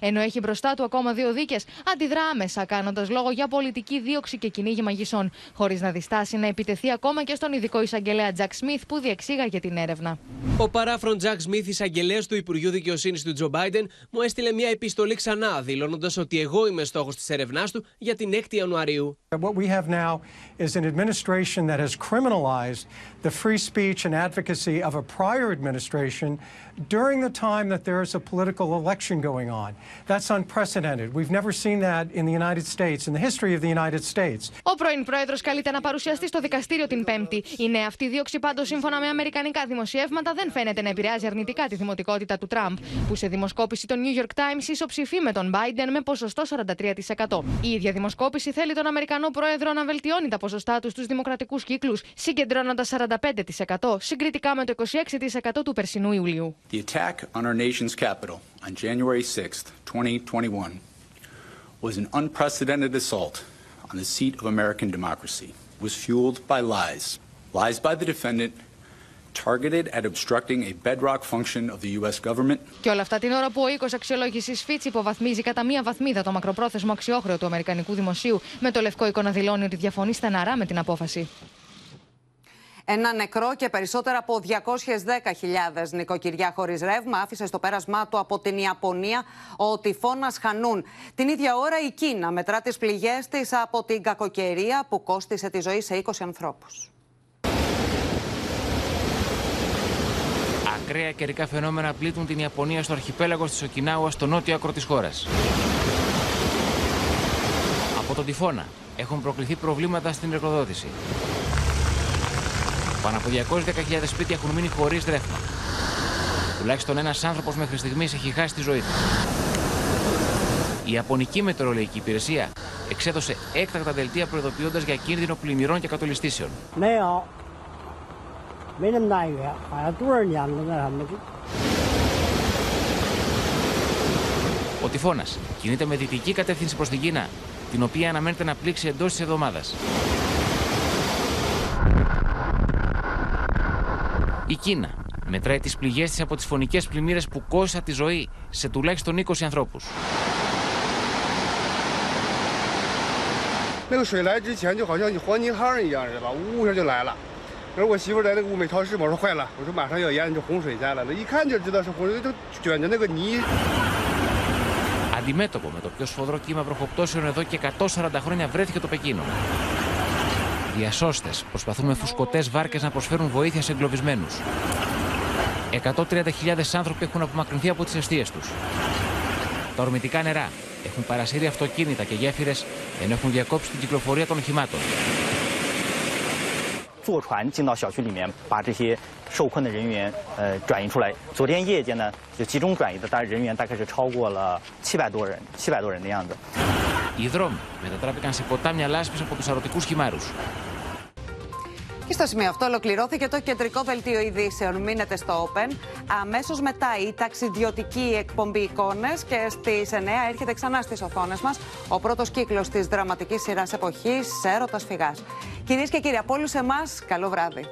ενώ έχει μπροστά του ακόμα δύο δίκες, αντιδρά άμεσα, κάνοντας λόγο για πολιτική δίωξη και κυνήγι μαγισσών, χωρίς να διστάσει να επιτεθεί ακόμα και στον ειδικό εισαγγελέα Τζακ Σμιθ που διεξήγαγε την έρευνα. Ο παράφρον Τζακ Σμιθ, εισαγγελέας του Υπουργείου Δικαιοσύνης του Τζο Μπάιντεν, μου έστειλε μια επιστολή ξανά, δηλώνοντας ότι εγώ είμαι στόχος της έρευνάς του για την 6η Ιανουαρίου. What we have now is an administration that has criminalized the free speech and advocacy of a prior administration during the time that there is a political election going on. That's unprecedented. We've never seen that in the United States, in the history of the United States. Ο πρώην πρόεδρος καλείται να παρουσιαστεί στο δικαστήριο την Πέμπτη. Η νέα αυτή δίωξη, πάντως, σύμφωνα με αμερικανικά δημοσιεύματα, δεν φαίνεται να επηρεάζει αρνητικά τη δημοτικότητα του Τραμπ, που σε δημοσκόπηση των New York Times ισοψηφεί με τον Biden με ποσοστό 43%. Η ίδια δημοσκόπηση θέλει τον Αμερικανό πρόεδρο να βελτιώνει τα ποσοστά τους στους δημοκρατικούς κύκλους, συγκεντρώνοντας 45% συγκριτικά με το 26% του περσινού Ιουλίου. The attack on our nation's capital on January 6th, 2021, was an unprecedented assault on the seat of American democracy. It was fueled by lies. Lies by the defendant, targeted at obstructing a bedrock function of the U.S. government. Και όλα αυτά την ώρα που ο οίκο αξιολόγηση Fitch υποβαθμίζει κατά μία βαθμίδα το μακροπρόθεσμο αξιόχρεο του Αμερικανικού Δημοσίου, με το λευκό οίκο να δηλώνει ότι διαφωνεί στεναρά με την απόφαση. Ένα νεκρό και περισσότερα από 210.000 νοικοκυριά χωρίς ρεύμα άφησε στο πέρασμά του από την Ιαπωνία ο τυφώνας Χανούν. Την ίδια ώρα η Κίνα μετρά τις πληγές της από την κακοκαιρία που κόστισε τη ζωή σε 20 ανθρώπους. Ακραία καιρικά φαινόμενα πλήττουν την Ιαπωνία στο αρχιπέλαγο της Οκινάουα στο νότιο άκρο της χώρας. Από τον τυφώνα έχουν προκληθεί προβλήματα στην εργοδότηση. Πάνω από 210.000 σπίτια έχουν μείνει χωρίς ρεύμα. Τουλάχιστον ένας άνθρωπος μέχρι στιγμής έχει χάσει τη ζωή του. Η Ιαπωνική Μετεωρολογική Υπηρεσία εξέδωσε έκτακτα δελτία προειδοποιώντας για κίνδυνο πλημμυρών και κατολιστήσεων. Ο τυφώνας κινείται με δυτική κατεύθυνση προς την Κίνα, την οποία αναμένεται να πλήξει εντός της εβδομάδας. Η Κίνα μετράει τις πληγές της από τις φωνικές πλημμύρες που κόστησαν τη ζωή σε τουλάχιστον 20 ανθρώπους. Αντιμέτωπο με το πιο σφοδρό κύμα βροχοπτώσεων εδώ και 140 χρόνια βρέθηκε το Πεκίνο. Διασώστε προσπαθούν με φουσκωτές βάρκες να προσφέρουν βοήθεια σε εγκλωβισμένους. 130.000 άνθρωποι έχουν απομακρυνθεί από τις αιστείες τους. Τα ορμητικά νερά έχουν παρασύρει αυτοκίνητα και γέφυρες ενώ έχουν διακόψει την κυκλοφορία των οχημάτων. 坐船进到小区里面，把这些受困的人员呃转移出来。昨天夜间呢，就集中转移的大人员大概是超过了七百多人，七百多人的样子。 Οι δρόμοι μετατράπηκαν σε ποτάμια λάσπης από τους αρωτικούς χυμάρους. Και στο σημείο αυτό ολοκληρώθηκε το κεντρικό δελτίο ειδήσεων. Μείνετε στο Open. Αμέσως μετά η ταξιδιωτική εκπομπή εικόνες και στις 9 έρχεται ξανά στις οθόνες μας ο πρώτος κύκλος της δραματικής σειράς εποχής «Έρωτας φυγάς». Κυρίες και κύριοι, από όλους εμάς, καλό βράδυ.